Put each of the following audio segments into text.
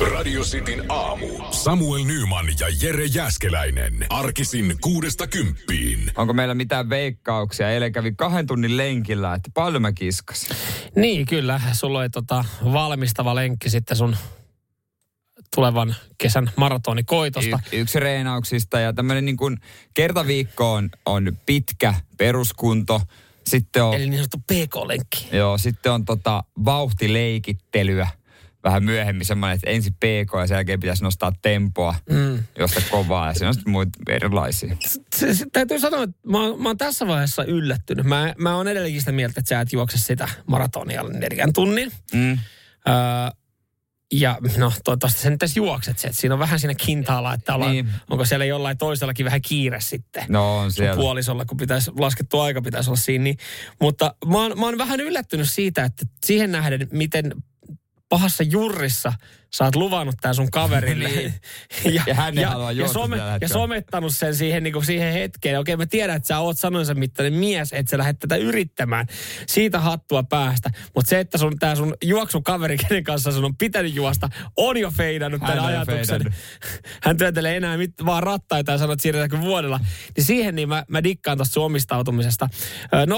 Radio Cityn aamu. Samuel Nyman ja Jere Jäskeläinen. Arkisin kuudesta kymppiin. Onko meillä mitään veikkauksia? Eilen kävi kahden tunnin lenkillä, että paljon mä kiskasin. Niin, kyllä. Sulla oli tota valmistava lenkki sitten sun tulevan kesän maratonikoitosta. Y- yksi reenauksista ja tämmöinen niin kuin kertaviikko on, on pitkä peruskunto. Sitten on, Eli niin sanottu PK-lenkki. joo, sitten on tota vauhtileikittelyä vähän myöhemmin semmoinen, että ensin PK ja sen jälkeen pitäisi nostaa tempoa, mm. josta kovaa ja siinä on sitten muita erilaisia. Se, se, täytyy sanoa, että mä, oon- mä oon tässä vaiheessa yllättynyt. Mä, mä oon edelleenkin sitä mieltä, että sä et juokse sitä maratonia neljän tunnin. Mm. Öö, ja no toivottavasti sä nyt edes juokset se, että siinä on vähän siinä kintaalla, että ollaan, Niin. onko siellä jollain toisellakin vähän kiire sitten. No on siellä. puolisolla, kun pitäisi, laskettu aika pitäisi olla siinä. Niin, mutta mä oon, mä oon vähän yllättynyt siitä, että siihen nähden, miten pahassa jurrissa sä oot luvannut tää sun kaverille. Niin. Ja hän ei halua ja, juosta tällä ja somettanut sen siihen, niin kuin siihen hetkeen. Okei, mä tiedän, että sä oot sanoinsa mittainen mies, että sä lähdet tätä yrittämään. Siitä hattua päästä. Mutta se, että sun, tää sun juoksukaveri, kenen kanssa sun on pitänyt juosta, on jo feidannut Hän tämän ajatuksen. feidannut. Hän työtelee enää mit, vaan rattaita ja sanoo, että siirretäänkö vuodella. Niin siihen niin mä, mä dikkaan tuosta sun omistautumisesta. Ö, 0447255854.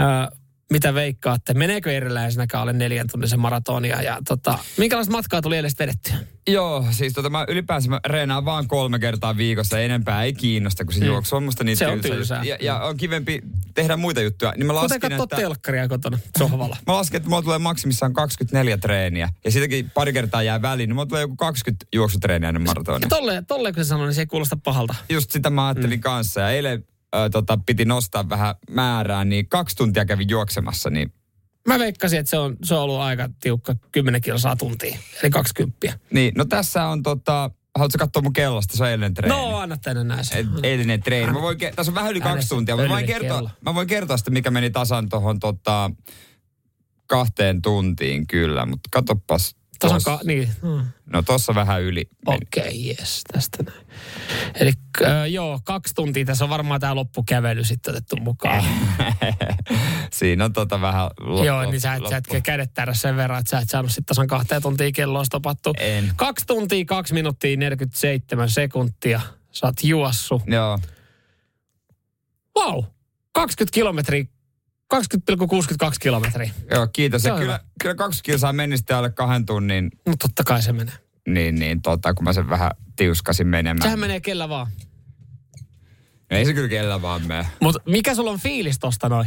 Ö, mitä veikkaatte? Meneekö erilläisenäkään alle neljän tunnisen maratonia? Ja tota, minkälaista matkaa tuli edes vedettyä? Joo, siis tota mä ylipäänsä mä reenaan vaan kolme kertaa viikossa, enempää ei kiinnosta, kun se mm. juoksu on musta niin Se on tylsä. tylsää. Ja, ja, on kivempi tehdä muita juttuja. Niin mä Kuten laskin, katsoo että, telkkaria kotona sohvalla. mä laskin, että mulla tulee maksimissaan 24 treeniä. Ja siitäkin pari kertaa jää väliin, niin mulla tulee joku 20 juoksutreeniä ennen maratonia. Ja tolleen, tolleen kun se sanoi, niin se ei kuulosta pahalta. Just sitä mä ajattelin mm. kanssa. Ja eilen ö, tota, piti nostaa vähän määrää, niin kaksi tuntia kävin juoksemassa, niin Mä veikkasin, että se on, se on ollut aika tiukka 10 kilsaa tuntia, eli 20. Niin, no tässä on tota, haluatko katsoa mun kellosta, se on eilinen treeni. No, anna tänne näin se. Et- Eilinen treeni. Mä voin, ke- tässä on vähän yli kaksi tuntia. Mä voin, kertoa, mä voin kertoa sitä, mikä meni tasan tuohon tota, kahteen tuntiin kyllä, mutta katoppas. Tasan tossa. ka- niin. Hmm. No tossa vähän yli. Okei, okay, jes, tästä näin. Eli äh, joo, kaksi tuntia. Tässä on varmaan tämä loppukävely sitten otettu mukaan. Siinä on tota vähän loppu. joo, niin sä et, sä et kädet täällä sen verran, että sä et saanut sitten tasan kahteen tuntia kelloa stopattu. En. Kaksi tuntia, kaksi minuuttia, 47 sekuntia. Sä oot juossu. Joo. Vau! 20 kilometriä, 20,62 kilometriä. Joo, kiitos. Se Ja kyllä, kyllä kaksi kilsaa meni sitten alle kahden tunnin, Mutta totta kai se menee. niin, niin tota, kun mä sen vähän tiuskasin menemään. Sehän menee kellä vaan. Ei se kyllä kellä vaan mene. Mutta mikä sulla on fiilis tosta noin?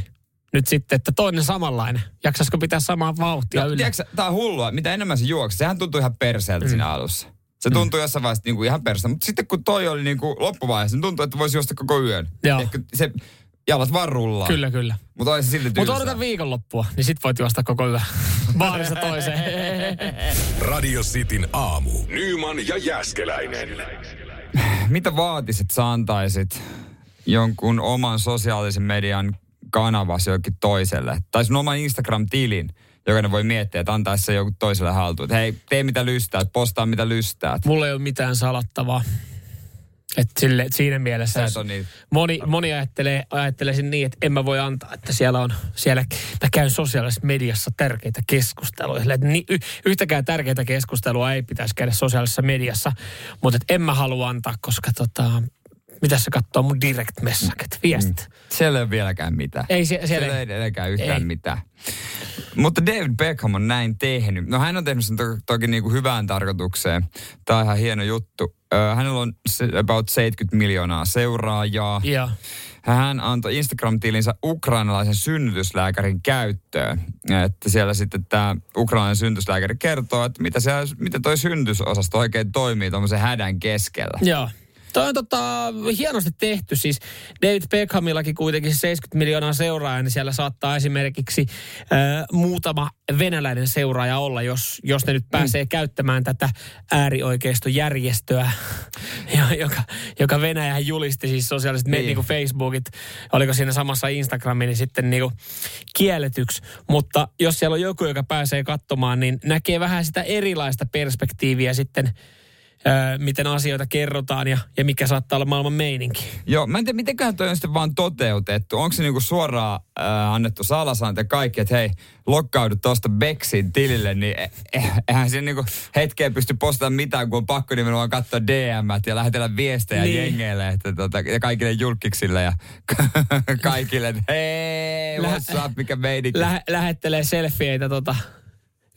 Nyt sitten, että toinen samanlainen. Jaksaisiko pitää samaa vauhtia No, yllä? tiedätkö, tää on hullua. Mitä enemmän se juoksi, sehän tuntui ihan perseeltä mm. siinä alussa. Se tuntui mm. jossain vaiheessa niinku ihan perseeltä. Mutta sitten kun toi oli niinku loppuvaiheessa, niin tuntui, että voisi juosta koko yön. Joo. Ehkä se jalat vaan rullaa. Kyllä, kyllä. Mutta oli se silti Mutta tylsää. odota viikonloppua, niin sit voit juosta koko yö. Baarista toiseen. Radio Cityn aamu. Nyman ja Jäskeläinen. Mitä vaatisit, että sä antaisit jonkun oman sosiaalisen median kanavas jokin toiselle? Tai sun oman Instagram-tilin, jokainen voi miettiä, että antaisi se joku toiselle haltuun. Että hei, tee mitä lystäät, postaa mitä lystäät. Mulla ei ole mitään salattavaa. Et sille, et siinä mielessä, Sä et niin. moni, moni ajattelee, ajattelee sen niin, että en mä voi antaa, että siellä on, siellä mä käyn sosiaalisessa mediassa tärkeitä keskusteluja. Silleen, Että ni, y, yhtäkään tärkeitä keskustelua ei pitäisi käydä sosiaalisessa mediassa, mutta et en mä halua antaa, koska tota, mitä se katsoo mun direct messaget, viestit. Mm. Siellä ei ole vieläkään mitään. Ei sie- siellä siellä ei- edelleenkään yhtään ei. mitään. Mutta David Beckham on näin tehnyt. No hän on tehnyt sen to- toki niin kuin hyvään tarkoitukseen. Tämä on ihan hieno juttu. Ö, hänellä on se about 70 miljoonaa seuraajaa. Ja Hän antoi Instagram-tilinsä ukrainalaisen synnytyslääkärin käyttöön. Että siellä sitten tämä ukrainalainen synnytyslääkäri kertoo, että mitä siellä, miten toi synnytysosasto oikein toimii tuommoisen hädän keskellä. Joo. Toi on tota, hienosti tehty. Siis David Beckhamillakin kuitenkin 70 miljoonaa seuraajaa, niin siellä saattaa esimerkiksi äh, muutama venäläinen seuraaja olla, jos, jos ne nyt pääsee mm. käyttämään tätä äärioikeistojärjestöä, ja- joka, joka Venäjä julisti siis sosiaaliset niin. Niin. kuin Facebookit, oliko siinä samassa Instagramiin, niin sitten niin kuin kielletyksi. Mutta jos siellä on joku, joka pääsee katsomaan, niin näkee vähän sitä erilaista perspektiiviä sitten miten asioita kerrotaan ja, ja mikä saattaa olla maailman meininki. Joo, mä en tiedä, mitenköhän toi on sitten vaan toteutettu. Onko se niinku suoraan äh, annettu salasante kaikki, että hei, lokkaudu tuosta Bexin tilille, niin e- e- eihän siinä niinku hetkeen pysty postaamaan mitään, kun on pakko nimenomaan katsoa dm ja lähetellä viestejä Niin. jengeille että tota, ja kaikille julkiksille ja kaikille, että hei, Lä- what's up, mikä meininki. Lähe, lähettelee selfieitä tota,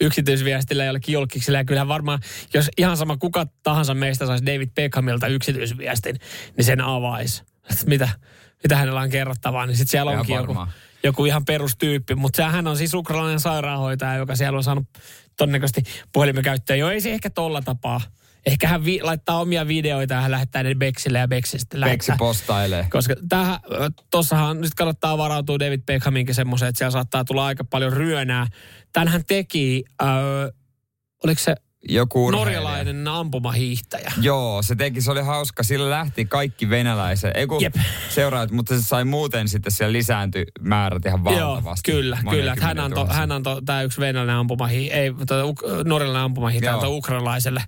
yksityisviestillä jollekin julkiksilla. Ja kyllähän varmaan, jos ihan sama kuka tahansa meistä saisi David Beckhamilta yksityisviestin, niin sen avaisi. Mitä, mitä hänellä on kerrottavaa, niin sitten siellä Ihan onkin joku, varmaan. joku ihan perustyyppi. Mutta hän on siis ukrainalainen sairaanhoitaja, joka siellä on saanut todennäköisesti puhelimen käyttöön. Jo ei se ehkä tolla tapaa. Ehkä hän vi- laittaa omia videoita ja hän lähettää ne Bexille ja Bex sitten Beksi lähettää. postailee. Koska tähän, tossahan nyt kannattaa varautua David Beckhaminkin semmoiseen, että siellä saattaa tulla aika paljon ryönää. Tänhän teki, äh, oliko se Joku urheilija. norjalainen ampumahiihtäjä? Joo, se teki, se oli hauska. Sillä lähti kaikki venäläiset, ei kun Jep. seuraajat, mutta se sai muuten sitten siellä lisääntyi määrät ihan valtavasti. Joo, kyllä, kyllä. Hän antoi, hän antoi tämä yksi venäläinen ampumahi, ei, uk, norjalainen ampumahiihtäjä antoi ukrainalaiselle,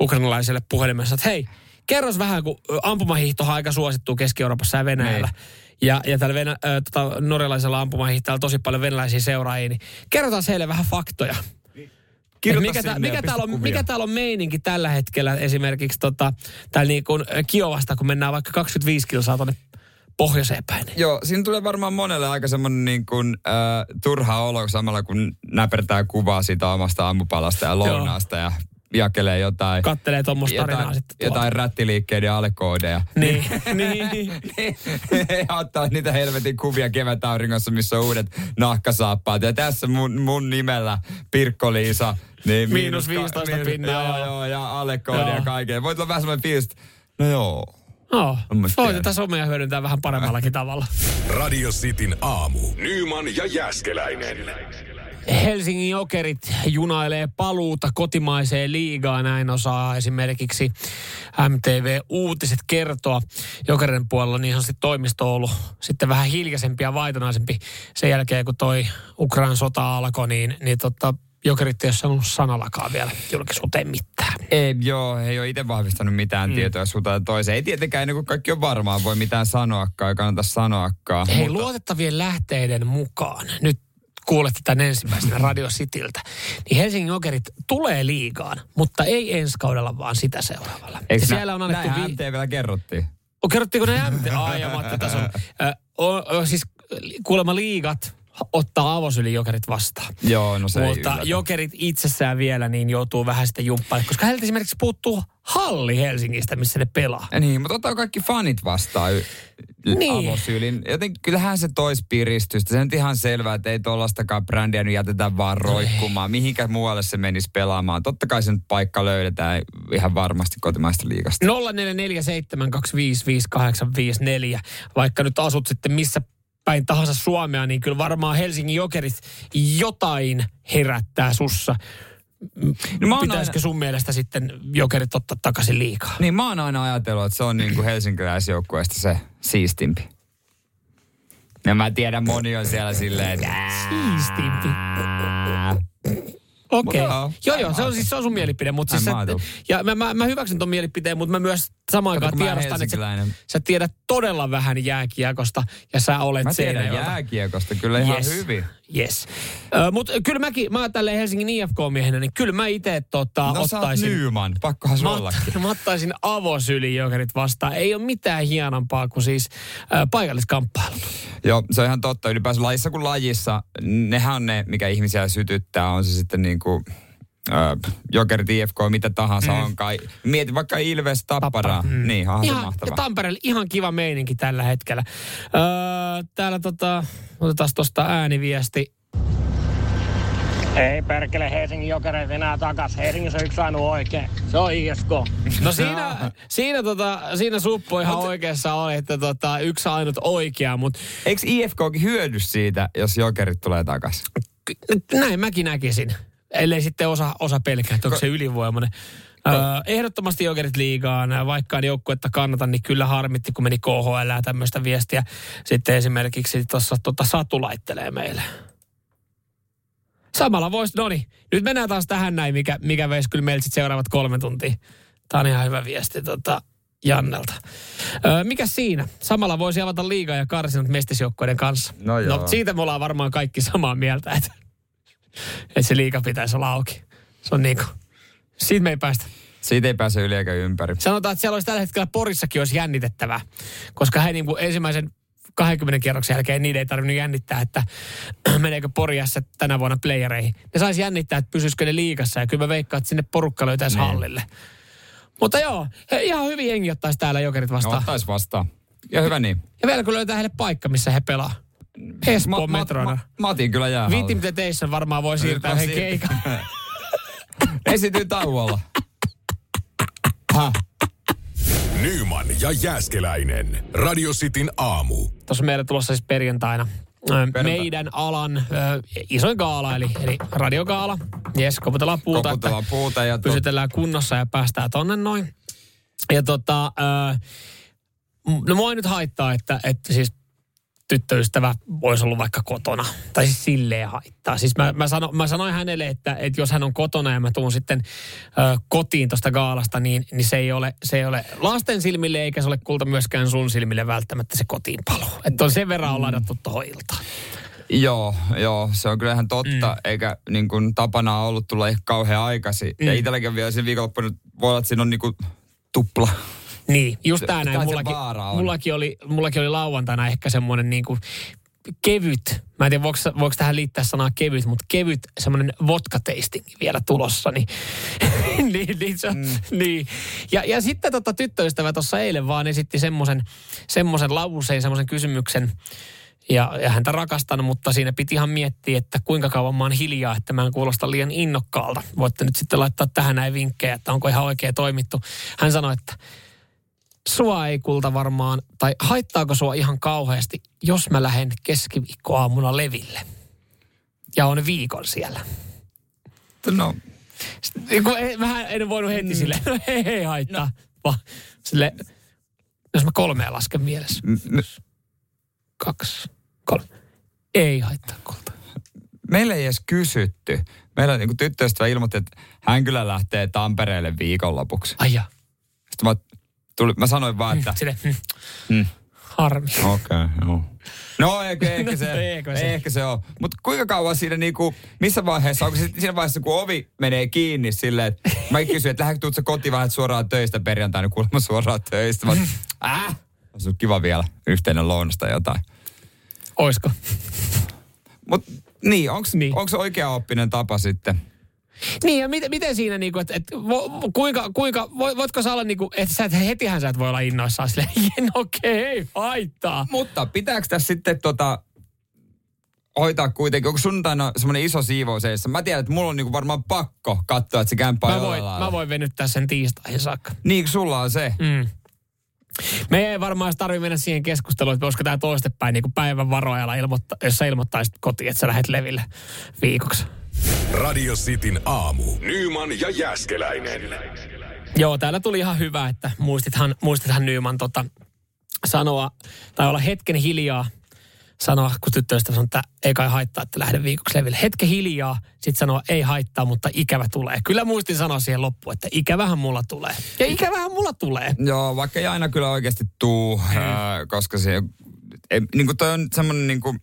ukrainalaiselle puhelimessa, että hei, kerros vähän, kun ampumahiihto on aika suosittu Keski-Euroopassa ja Venäjällä. Niin. Ja, ja tällä venä, ö, tota, norjalaisella ampumahiihtäjällä tosi paljon venäläisiä seuraajia, niin kerrotaan heille vähän faktoja. Kirjoita mikä, tää, mikä, täällä on, kuvia. mikä täällä on meininki tällä hetkellä esimerkiksi tota, täällä niin kuin Kiovasta, kun mennään vaikka 25 kilsaa tuonne pohjoiseen päin. Joo, siinä tulee varmaan monelle aika semmoinen niin kuin, äh, turha olo samalla, kun näpertää kuvaa siitä omasta aamupalasta ja lounaasta ja jakelee jotain, Kattelee tuommoista tarinaa jotain, sitten tuolla. jotain rättiliikkeiden alekoodeja. Niin, niin. ja ottaa niitä helvetin kuvia kevätauringossa, missä on uudet nahkasaappaat. Ja tässä mun, mun nimellä Pirkko-Liisa. Niin Miinus ka- 15 pinnaa, Joo, joo. joo, ja alekoodi Joo. ja kaikkea. Voit olla vähän semmoinen fiilis, no joo. No, En mä voi tiedä. tätä somea hyödyntää vähän paremmallakin tavalla. Radio Cityn aamu. Nyman ja Jäskeläinen. Helsingin Jokerit junailee paluuta kotimaiseen liigaan, näin osaa esimerkiksi MTV Uutiset kertoa. Jokerin puolella niin on sitten toimisto ollut sitten vähän hiljaisempi ja vaitonaisempi sen jälkeen, kun toi Ukrainan sota alkoi, niin, niin tota, Jokerit ei ole sanonut sanallakaan vielä julkisuuteen mitään. Ei, joo, ei ole itse vahvistanut mitään mm. tietoa suuntaan toiseen. Ei tietenkään ennen kuin kaikki on varmaan, voi mitään sanoakaan, ei kannata sanoakaan. Hei, mutta- luotettavien lähteiden mukaan, nyt kuulette tämän ensimmäisenä Radio Cityltä, niin Helsingin Jokerit tulee liigaan, mutta ei ensi kaudella, vaan sitä seuraavalla. Eikö ja siellä on annettu... Näinhän Vi- MTVllä kerrottiin. o, kerrottiinko ne MT? Ai ja Matti, tässä on. Ö, o, o, siis kuulemma liigat ottaa avosyli jokerit vastaan. Joo, no se ei Mutta yllätä. jokerit itsessään vielä niin joutuu vähän sitten jumppailemaan, koska heiltä esimerkiksi puuttuu halli Helsingistä, missä ne pelaa. Ja Niin, mutta ottaa kaikki fanit vastaan Niin. niin. avosyylin. Joten kyllähän se tois piristystä. Se on ihan selvää, että ei tuollaistakaan brändiä nyt jätetä vaan roikkumaan. Mihinkä muualle se menisi pelaamaan. Totta kai se nyt paikka löydetään ihan varmasti kotimaista liigasta. 0447255854. Vaikka nyt asut sitten missä päin tahansa Suomea, niin kyllä varmaan Helsingin jokerit jotain herättää sussa. No, mä Pitäisikö sun mielestä sitten jokerit ottaa takaisin liikaa? Niin mä oon aina ajatellut, että se on niin kuin helsinkiläisjoukkueesta se siistimpi. Ja mä tiedän, moni on siellä silleen, että... Siistimpi. Okei. Okay. joo, Joo, joo, se on siis se on sun mielipide. Mutta siis sä, ajattelin. ja mä, mä, mä, hyväksyn ton mielipiteen, mutta mä myös samaan aikaan tiedostan, että sä, sä tiedät todella vähän jääkiekosta ja sä olet Mä tiedän Seinäjoelta. jääkiekosta kyllä ihan Yes. hyvin. Yes. Mutta kyllä mäkin, mä tälleen Helsingin IFK-miehenä, niin kyllä mä itse tota, No sä ottaisin... Nyman, pakkohan Mä, sullakin. ot- mä ottaisin avosylijokerit vastaan. Ei ole mitään hienompaa kuin siis äh, paikalliskamppailut. Joo, se on ihan totta. Ylipäänsä lajissa kuin lajissa, nehän on ne, mikä ihmisiä sytyttää. On se sitten niin kuin äh, Jokerit, IFK, mitä tahansa mm. onkaan. Mieti vaikka Ilves, Tappara. Mm. Niin, se Ihan, mahtavaa. Tampereella ihan kiva meininki tällä hetkellä. Öö, täällä tota, otetaan tuosta ääniviesti. Ei perkele Helsingin jokereet enää takas. Helsingissä on yksi ainoa oikein. Se on ISK. No siinä, siinä, tota, siinä suppu ihan oikeassa oli, että tota, yksi ainut oikea, mutta Eikö IFKkin hyödy siitä, jos Jokerit tulee takaisin? näin mäkin näkisin. Ellei sitten osa, osa pelkää, että onko se ylivoimainen. Öö, ehdottomasti jokerit liigaan, vaikka en joukkuetta kannata, niin kyllä harmitti, kun meni KHL ja tämmöistä viestiä. Sitten esimerkiksi tuossa tota Satu laittelee meille. Samalla voisi, no niin, nyt mennään taas tähän näin, mikä, mikä veisi kyllä meiltä seuraavat kolme tuntia. Tämä on ihan hyvä viesti tota, Jannelta. Öö, mikä siinä? Samalla voisi avata liigaa ja karsinat mestisjoukkoiden kanssa. No joo. no siitä me ollaan varmaan kaikki samaa mieltä, että, että se liiga pitäisi olla auki. Se on niinku, siitä me ei päästä. Siitä ei pääse yli eikä ympäri. Sanotaan, että siellä olisi tällä hetkellä Porissakin olisi jännitettävää, koska he niin kuin ensimmäisen 20 kierroksen jälkeen niiden ei tarvinnut jännittää, että meneekö Poriassa tänä vuonna playereihin. Ne saisi jännittää, että pysyisikö ne liigassa ja kyllä mä veikkaan, että sinne porukka löytäisi Niin. hallille. Mutta joo, he ihan hyvin jengi ottaisi täällä jokerit No, vastaan. ottais vastaan. Ja hyvä niin. Ja vielä kun löytää heille paikka, missä he pelaa. Espoon Ma- metrona. ma- mä otin kyllä jäähallin. Viit Temptation varmaan voi siirtää yhden keikan. Esityy tauolla. Häh? Nyman ja Jääskeläinen. Radio Cityn aamu. Tuossa meillä tulossa siis perjantaina ö, meidän alan ö, isoin gaala, eli, eli radiogaala. Jes, koputellaan puuta, Koputellaan että puuta ja to- pysytellään kunnossa ja päästään tonne noin. Ja tota, ö, no mua ei nyt haittaa, että, että siis tyttöystävä olisi ollut vaikka kotona. Tai siis silleen haittaa. Siis mä, mä, sano, mä sanoin hänelle, että, että jos hän on kotona ja mä tuun sitten ö, kotiin tuosta gaalasta, niin, niin se, ei ole, se ei ole lasten silmille eikä se ole kulta myöskään sun silmille välttämättä se kotiin paluu. Että on sen verran on ladattu tuohon iltaan. Joo, joo, se on kyllä ihan totta, mm. eikä niin kuin tapana on ollut tulla ehkä kauhean aikaisin. Mm. Ja itselläkin vielä sen viikonloppuna voi olla, että siinä on niin kuin tupla. Niin, just tää näin. Mullakin, mullakin, oli, mullakin oli lauantaina ehkä semmoinen niinku kevyt, mä en tiedä voiko, voiko tähän liittää sanaa kevyt, mutta kevyt semmoinen vodka tasting vielä tulossa. Niin, niin, niin, se, mm. niin. Ja, ja sitten tota, tyttöystävä tuossa eilen vaan esitti semmoisen semmoisen lauseen, semmoisen kysymyksen, ja, ja häntä rakastan, mutta siinä piti ihan miettiä, että kuinka kauan mä oon hiljaa, että mä en kuulosta liian innokkaalta. Voitte nyt sitten laittaa tähän näin vinkkejä, että onko ihan oikein toimittu. Hän sanoi, että sua ei kulta varmaan, tai haittaako sua ihan kauheasti, jos mä lähden keskiviikkoaamuna leville. Ja on viikon siellä. No, Sitten, kun ei- vähän en voinut heti mm. silleen, no ei, ei haittaa. No. Vaan sille, jos mä kolmea lasken mielessä. m- m- Kaksi, kolme. Ei haittaa kulta. meillä ei edes kysytty. Meillä niin tyttöystävä ilmoitti, että hän kyllä lähtee Tampereelle viikonlopuksi. Ai ja. Sitten mä, tuli, mä sanoin vaan, että Sille, mm, harmi. okei, okay, joo. No ehkä, ehkä se, No, eikö se? ehkä se on. Mutta kuinka kauan siinä niinku, missä vaiheessa, onko se siinä vaiheessa, kun ovi menee kiinni silleen, että mä kysyin, että lähdetkö tuutko kotiin vähän suoraan töistä perjantaina, kuulemma suoraan töistä. Mä, äh, olisi kiva vielä yhteinen lounasta tai jotain. Oisko? Mutta niin, onko Niin. se oikea oppinen tapa sitten? Niin ja miten, miten siinä niinku, että et, vo, kuinka, kuinka, vo- voitko sä olla niinku, että sä et, hetihän sä et voi olla innoissaan silleen, no okei, ei haittaa. Mutta pitääkö tässä sitten tota, hoitaa kuitenkin, onko sunnuntaina semmoinen iso siivous edessä? Mä tiedän, että mulla on niinku varmaan pakko katsoa, että se kämppä Mä voin, mä voin venyttää sen tiistaihin saakka. Niin, sulla on se. Mm. Me ei varmaan tarvitse mennä siihen keskusteluun, että voisiko tämä toistepäin niin päivän varoajalla ilmoittaa, jos sä ilmoittaisit kotiin, että sä lähdet leville viikoksi. Radio Cityn aamu. Nyman ja Jääskeläinen. Joo, täällä tuli ihan hyvä, että muistithan, muistithan Nyman tota, sanoa, tai olla hetken hiljaa, sanoa, kun tyttöystävä sanoo, että ei kai haittaa, että lähden viikoksi leville. Hetken hiljaa, sitten sanoa, ei haittaa, mutta ikävä tulee. Kyllä muistin sanoa siihen loppuun, että ikävähän mulla tulee. Ja ikävähän mulla tulee. Joo, vaikka ei aina kyllä oikeasti tuu, Mm. ää, koska se, ei, niin kuin toi on semmoinen niin kuin,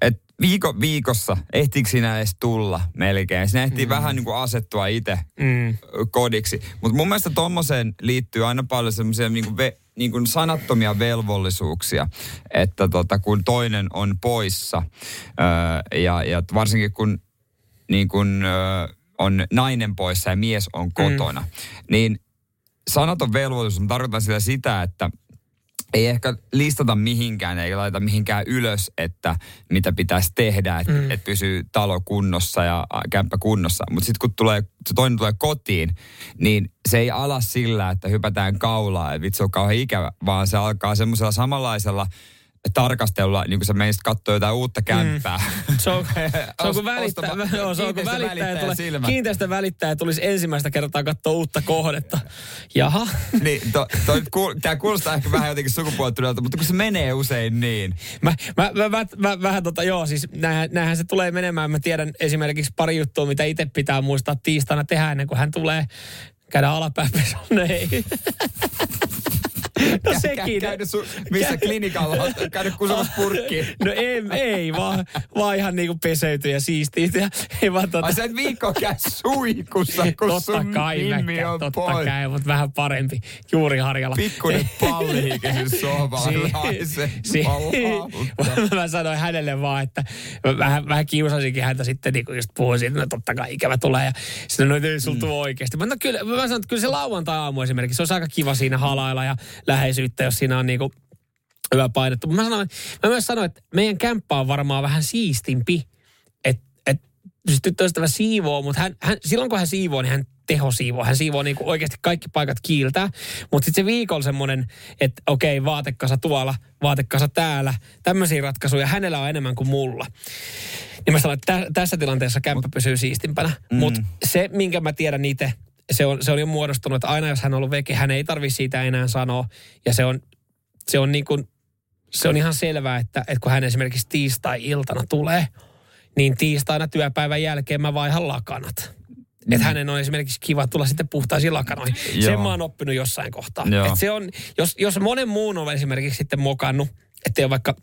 että viiko, viikossa, ehtiikö siinä edes tulla melkein? Siinä ehtii mm. vähän niin kuin asettua itse Mm. kodiksi. Mutta mun mielestä tommoseen liittyy aina paljon semmoisia niin kuin ve, niin kuin sanattomia velvollisuuksia, että tota, kun toinen on poissa öö, ja, ja varsinkin kun niin kun, öö, on nainen poissa ja mies on kotona, mm. niin sanaton velvollisuus, mä tarkoitan sillä sitä, että ei ehkä listata mihinkään eikä laita mihinkään ylös, että mitä pitäisi tehdä, että mm. et pysyy talo kunnossa ja kämppä kunnossa. Mutta sitten kun tulee, se toinen tulee kotiin, niin se ei ala sillä, että hypätään kaulaa, että vitsi on kauhean ikävä, vaan se alkaa semmoisella samanlaisella tarkastelulla, niin kuin sä menisit katsoa jotain uutta kämppää. Mm. Se on, se on kun välittäjä, Ostama- joo, se on, kun välittäjä, välittäjän tulee, silmä. kiinteistön välittäjä tulisi ensimmäistä kertaa katsoa uutta kohdetta. Jaha. niin, to, toi, kuul, tämä kuulostaa ehkä vähän jotenkin sukupuolittuneelta, mutta kun se menee usein niin. Mä, mä, mä, mä, mä, vähän tota, joo, siis näähän, näähän se tulee menemään. Mä tiedän esimerkiksi pari juttua, mitä itse pitää muistaa tiistaina tehdä ennen kuin hän tulee Käydään alapäin ei. No sekin. Käynyt su, missä klinikalla on käynyt kusumassa purkkiin. No ei, ei vaan, vaan ihan niinku peseyty ja siistiä. Ja, ei vaan tota... Ai sä et viikko käy suikussa, kun totta sun kai nimi mä, on totta pois. kai, mutta vähän parempi. Juuri harjalla. Pikkuinen pallihiikesin sohvalla. Si- si- mä sanoin hänelle vaan, että vähän, vähän kiusasinkin häntä sitten, niin kuin just puhuin siitä, no totta kai ikävä tulee. Ja sitten no ei sulla tule oikeasti. Mä, no, kyllä, mä sanoin, että kyllä se lauantai-aamu esimerkiksi, se olisi aika kiva siinä halailla ja läheisyyttä, jos siinä on niin kuin hyvä painettu. Mä, sanoin, mä myös sanoin, että meidän kämppä on varmaan vähän siistimpi. Että et, siis tyttöystävä siivoo, mutta hän, hän, silloin kun hän siivoo, niin hän tehosiivoo. Hän siivoo niin oikeasti kaikki paikat kiiltää. Mutta sitten se viikolla semmoinen, että okei, vaatekasa tuolla, vaatekasa täällä. Tämmöisiä ratkaisuja hänellä on enemmän kuin mulla. Niin mä sanoin, että tä, tässä tilanteessa kämppä pysyy siistimpänä. Mm. Mutta se, minkä mä tiedän itse, se on, se on jo muodostunut, että aina jos hän on ollut veke, hän ei tarvi siitä enää sanoa. Ja se on, se on niin kuin, se on ihan selvää, että, että kun hän esimerkiksi tiistai-iltana tulee, niin tiistaina työpäivän jälkeen mä vaihan lakanat. Mm. Että hänen on esimerkiksi kiva tulla sitten puhtaisiin lakanoihin. Joo. Sen mä oon oppinut jossain kohtaa. Et se on, jos, jos monen muun on esimerkiksi sitten mokannut, ettei ole vaikka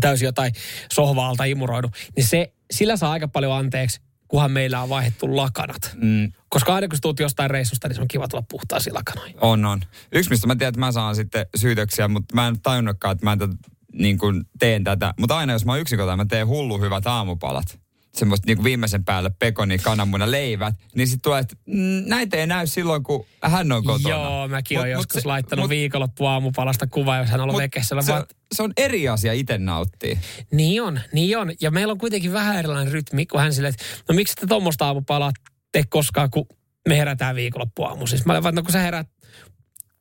täysin jotain sohvaalta imuroidu, niin se, sillä saa aika paljon anteeksi, kunhan meillä on vaihdettu lakanat. Mm, Koska aina kun sä tuut jostain reissusta, niin se on kiva tulla puhtaisiin lakanoihin. on, on. Yksi, mistä mä tiedän, että mä saan sitten syytöksiä, mutta mä en tajunnutkaan, että mä en tätä, niin kuin teen tätä. Mutta aina jos mä oon yksin kotona, mä teen hullu hyvät aamupalat. Semmoista niin viimeisen päälle pekoni, kananmuna, leivät. Niin sitten tulee, että mm, näitä ei näy silloin, kun hän on kotona. Joo, mäkin olen joskus se- laittanut mut- viikonloppu aamupalasta kuvaa, jos hän on ollut vekessä. se, Vaan, se on eri asia itse nauttii. niin on, niin on. Ja meillä on kuitenkin vähän erilainen rytmi, kun hän silleen, että no miksi te tuommoista aamupalaa tee koskaan, kun me herätään viikonloppuaamu. Siis mä olen vaan, no kun sä herät,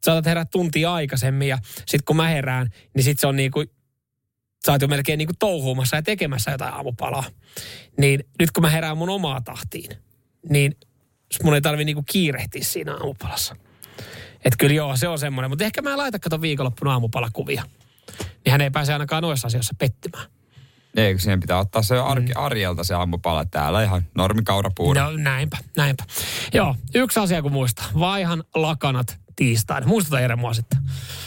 saatat herää tuntia aikaisemmin ja sitten kun mä herään, niin sitten se on niin kuin, sä oot jo melkein niin kuin touhuumassa ja tekemässä jotain aamupalaa. Niin nyt kun mä herään mun omaa tahtiin, niin mun ei tarvi niinku kiirehtiä siinä aamupalassa. Että kyllä joo, se on semmoinen. Mutta ehkä mä laita kato viikonloppuna aamupalakuvia. Niin hän ei pääse ainakaan noissa asioissa pettymään. Eikö siihen pitää ottaa se arki, arjelta se aamupala täällä ihan normikaurapuuro. No näinpä, näinpä. Joo, yksi asia kun muista. Vaihan lakanat tiistaina. Muistuta Jere mua sitten.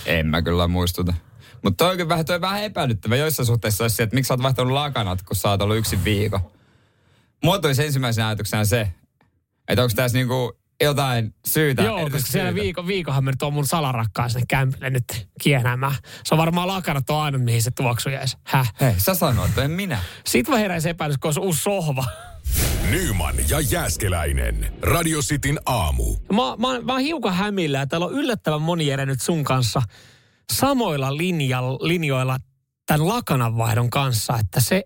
En mä kyllä muistuta. Mutta toi on vähän, toi on vähän epäilyttävä. Joissain suhteissa olisi se, että miksi sä oot vaihtanut lakanat, kun sä oot ollut yksin viikon. Mulla tulisi ensimmäisenä ajatuksena se, että onko tässä niinku jotain syytä. Joo, koska siellä syytä. viikon, viikonhan me tuon mun salarakkaan sinne kämpille nyt kiehnäämään. Se on varmaan lakanat on ainut, mihin se tuoksu jäisi. Häh? Hei, sä sanoit, en minä. Sitten mä heräisin epäilys, kun on uusi sohva. Nyman ja Jääskeläinen. Radio Cityn aamu. Mä, mä, mä oon hiukan hämillä, että täällä on yllättävän moni nyt sun kanssa samoilla linjalla, linjoilla tämän lakananvaihdon kanssa, että se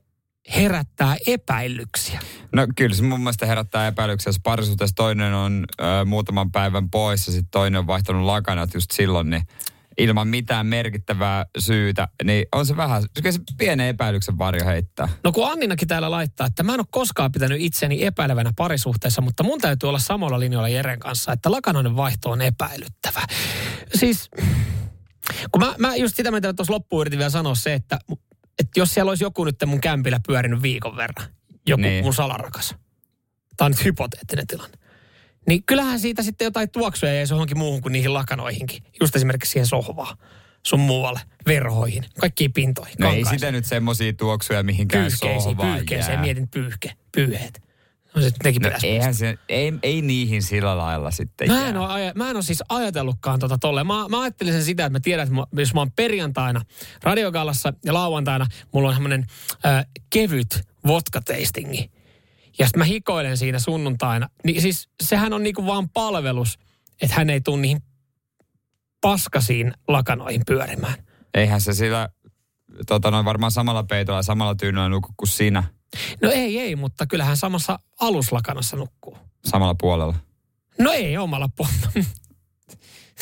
herättää epäilyksiä. No kyllä se mun mielestä herättää epäilyksiä, jos parisuhteessa toinen on ö, muutaman päivän pois ja sitten toinen on vaihtanut lakanat just silloin, niin ilman mitään merkittävää syytä, niin on se vähän, kyllä se pienen epäilyksen varjo heittää. No kun Anninakin täällä laittaa, että mä en ole koskaan pitänyt itseni epäilevänä parisuhteessa, mutta mun täytyy olla samalla linjoilla Jeren kanssa, että lakanoiden vaihto on epäilyttävä. Siis, kun mä, mä just sitä mitä tuossa loppuun yritin vielä sanoa se, että, että jos siellä olisi joku nyt mun kämpillä pyörinyt viikon verran, joku Niin. mun salarakas, tämä on nyt hypoteettinen tilanne, niin kyllähän siitä sitten jotain tuoksuja jäisi johonkin muuhun kuin niihin lakanoihinkin. Just esimerkiksi siihen sohvaan, sun muualle, verhoihin, kaikkiin pintoihin, No ei sitä nyt semmosia tuoksuja mihinkään Pyyhkeisiin, sohvaan pyyhkeeseen, jää. mietin pyyhke, pyyheet. No se nekin No eihän se, ei, ei niihin sillä lailla sitten Mä en, ole, mä en ole siis ajatellutkaan tota tolleen. Mä, mä ajattelin sen sitä, että mä tiedän, että mä, jos mä oon perjantaina radiogallassa ja lauantaina mulla on semmoinen äh, kevyt vodka-tastingi. Ja sitten mä hikoilen siinä sunnuntaina. Niin siis sehän on niinku vaan palvelus, että hän ei tule niihin paskasiin lakanoihin pyörimään. Eihän se sillä, tota noin varmaan samalla peitolla ja samalla tyynyllä nuku kuin sinä No ei, ei, mutta kyllähän samassa aluslakanassa nukkuu. samalla puolella. No ei omalla puolella.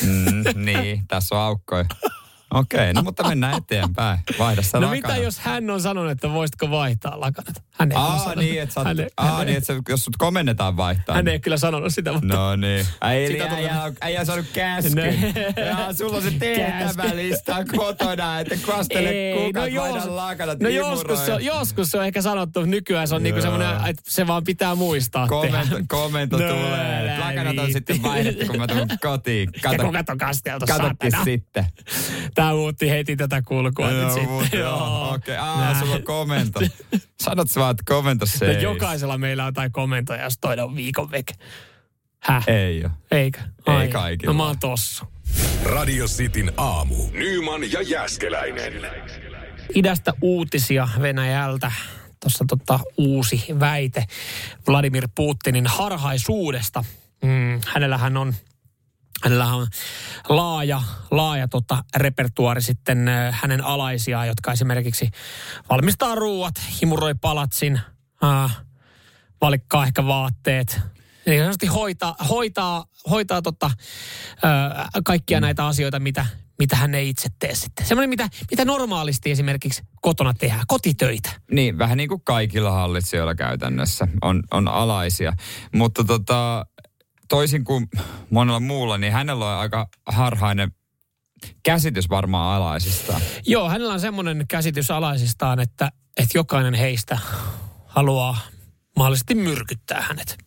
Mm, niin, tässä on aukkoja. Okei, no mutta mennään eteenpäin. Vaihda se No mitä jos hän on sanonut, että voisitko vaihtaa lakanat? Hän ei, Aa, sanonut. niin, että, sä, hän, aa, hän, niin, että sä, jos sut komennetaan vaihtaa. hän ei kyllä sanonut sitä, mutta No niin. Ei, tulee- äijä, on- äijä on saanut käskyn. Ne. Ja sulla on se tehtävälista kotona, että kastele kukat, no vaihda lakanat, no joskus, se on, joskus se on ehkä sanottu, nykyään se on niinku semmoinen, että se vaan pitää muistaa Komento, tehdä. komento No, tulee. Lakanat on sitten vaihdettu, kun mä tulen kotiin. Ja Kato, kukat on kasteltu, katotkin saatana. sitten. Tää muutti heti tätä kulkua nyt Joo, sitten. mutta joo. Okei, aa, Näin. sulla on komento. Sanot sä vaan, että komento se No jokaisella meillä on jotain komentoja, jos toinen on viikon veke. Häh? Ei oo. Eikö? Ei kaikilla. No mä oon tossa. Radio Cityn aamu. Nyman ja Jäskeläinen. Idästä uutisia Venäjältä. Tuossa tota, uusi väite Vladimir Putinin harhaisuudesta. Mm, hänellähän on Hänellä on laaja, laaja tota, repertuari sitten hänen alaisiaan, jotka esimerkiksi valmistaa ruuat, himuroi palatsin, äh, valikkaa ehkä vaatteet. Niin hoitaa, hoitaa, hoitaa tota, äh, kaikkia näitä asioita, mitä, mitä hän ei itse tee sitten. Semmoinen, mitä, mitä normaalisti esimerkiksi kotona tehdään, kotitöitä. Niin, vähän niin kuin kaikilla hallitsijoilla käytännössä on, on alaisia. Mutta tota, toisin kuin monella muulla, niin hänellä on aika harhainen käsitys varmaan alaisistaan. Joo, hänellä on semmoinen käsitys alaisistaan, että, että jokainen heistä haluaa mahdollisesti myrkyttää hänet.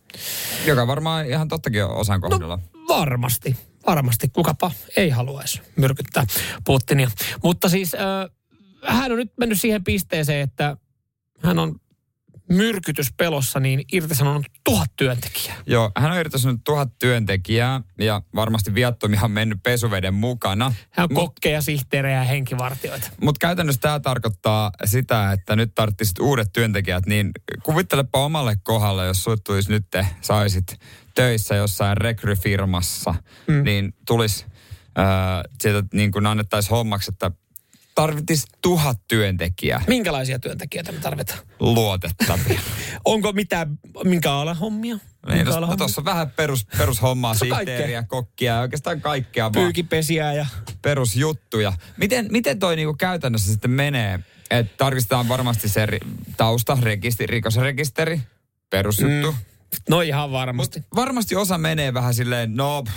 Joka varmaan ihan tottakin on osan kohdalla. No varmasti, varmasti. Kukapa ei haluaisi myrkyttää Putinia. Mutta siis äh, hän on nyt mennyt siihen pisteeseen, että hän on myrkytyspelossa niin irtisanonut tuhat työntekijää. Joo, hän on irtisanonut tuhat työntekijää ja varmasti viattomia on mennyt pesuveden mukana. Hän on kokkeja, sihteerejä ja henkivartioita. Mutta käytännössä tämä tarkoittaa sitä, että nyt tarvitsisit uudet työntekijät, niin kuvittelepa omalle kohdalle, jos sut tulisi nyt, te saisit töissä jossain rekryfirmassa, mm. niin tulisi äh, sieltä niin kuin annettaisiin hommaksi, että tarvitsisi tuhat työntekijää Minkälaisia työntekijöitä me tarvitaan? luotettavia. Onko mitään, minkä alan hommia? niin, Minkä no, no, tuossa on vähän perus, perushommaa, Tuossa kaikkea. sihteeriä, kokkia ja oikeastaan kaikkea vaan Pyykipesiä ja... perusjuttuja. Miten, miten toi niinku käytännössä sitten menee? Että tarkistetaan varmasti se ri, tausta, rekisteri, rikosrekisteri, perusjuttu. Mm. No ihan varmasti. Mutta varmasti osa menee vähän silleen, no pff,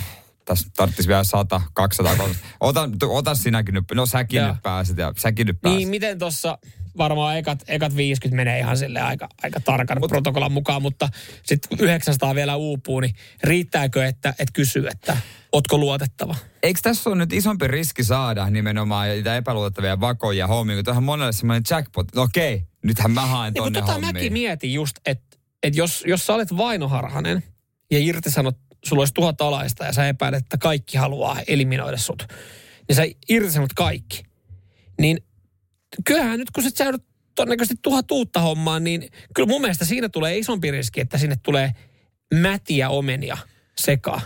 pff, tässä tarvitsisi vielä 100, 200, 300. Ota, ota sinäkin nyt, no säkin Joo. nyt pääset ja säkin nyt pääset. Niin, miten tuossa varmaan ekat, ekat 50 menee ihan sille aika, aika tarkan Mut, protokollan mukaan, mutta sitten 900 vielä uupuu, niin riittääkö, että et kysyy, että ootko luotettava? Eikö tässä ole nyt isompi riski saada nimenomaan niitä epäluotettavia vakoja hommiin, kun tähän monelle semmoinen jackpot. No okei, nythän mä haen Niin, mutta tonne tota mäkin hommiin. mietin just, että et jos, jos sä olet vainoharhanen ja irtisanot, sulla olisi tuhat alaista ja sä epäilet, että kaikki haluaa eliminoida sut, niin sä irtisanot kaikki. Niin kyllähän nyt kun sä joudut todennäköisesti tuhat uutta hommaa, niin kyllä mun mielestä siinä tulee isompi riski, että sinne tulee mätiä omenia sekaan.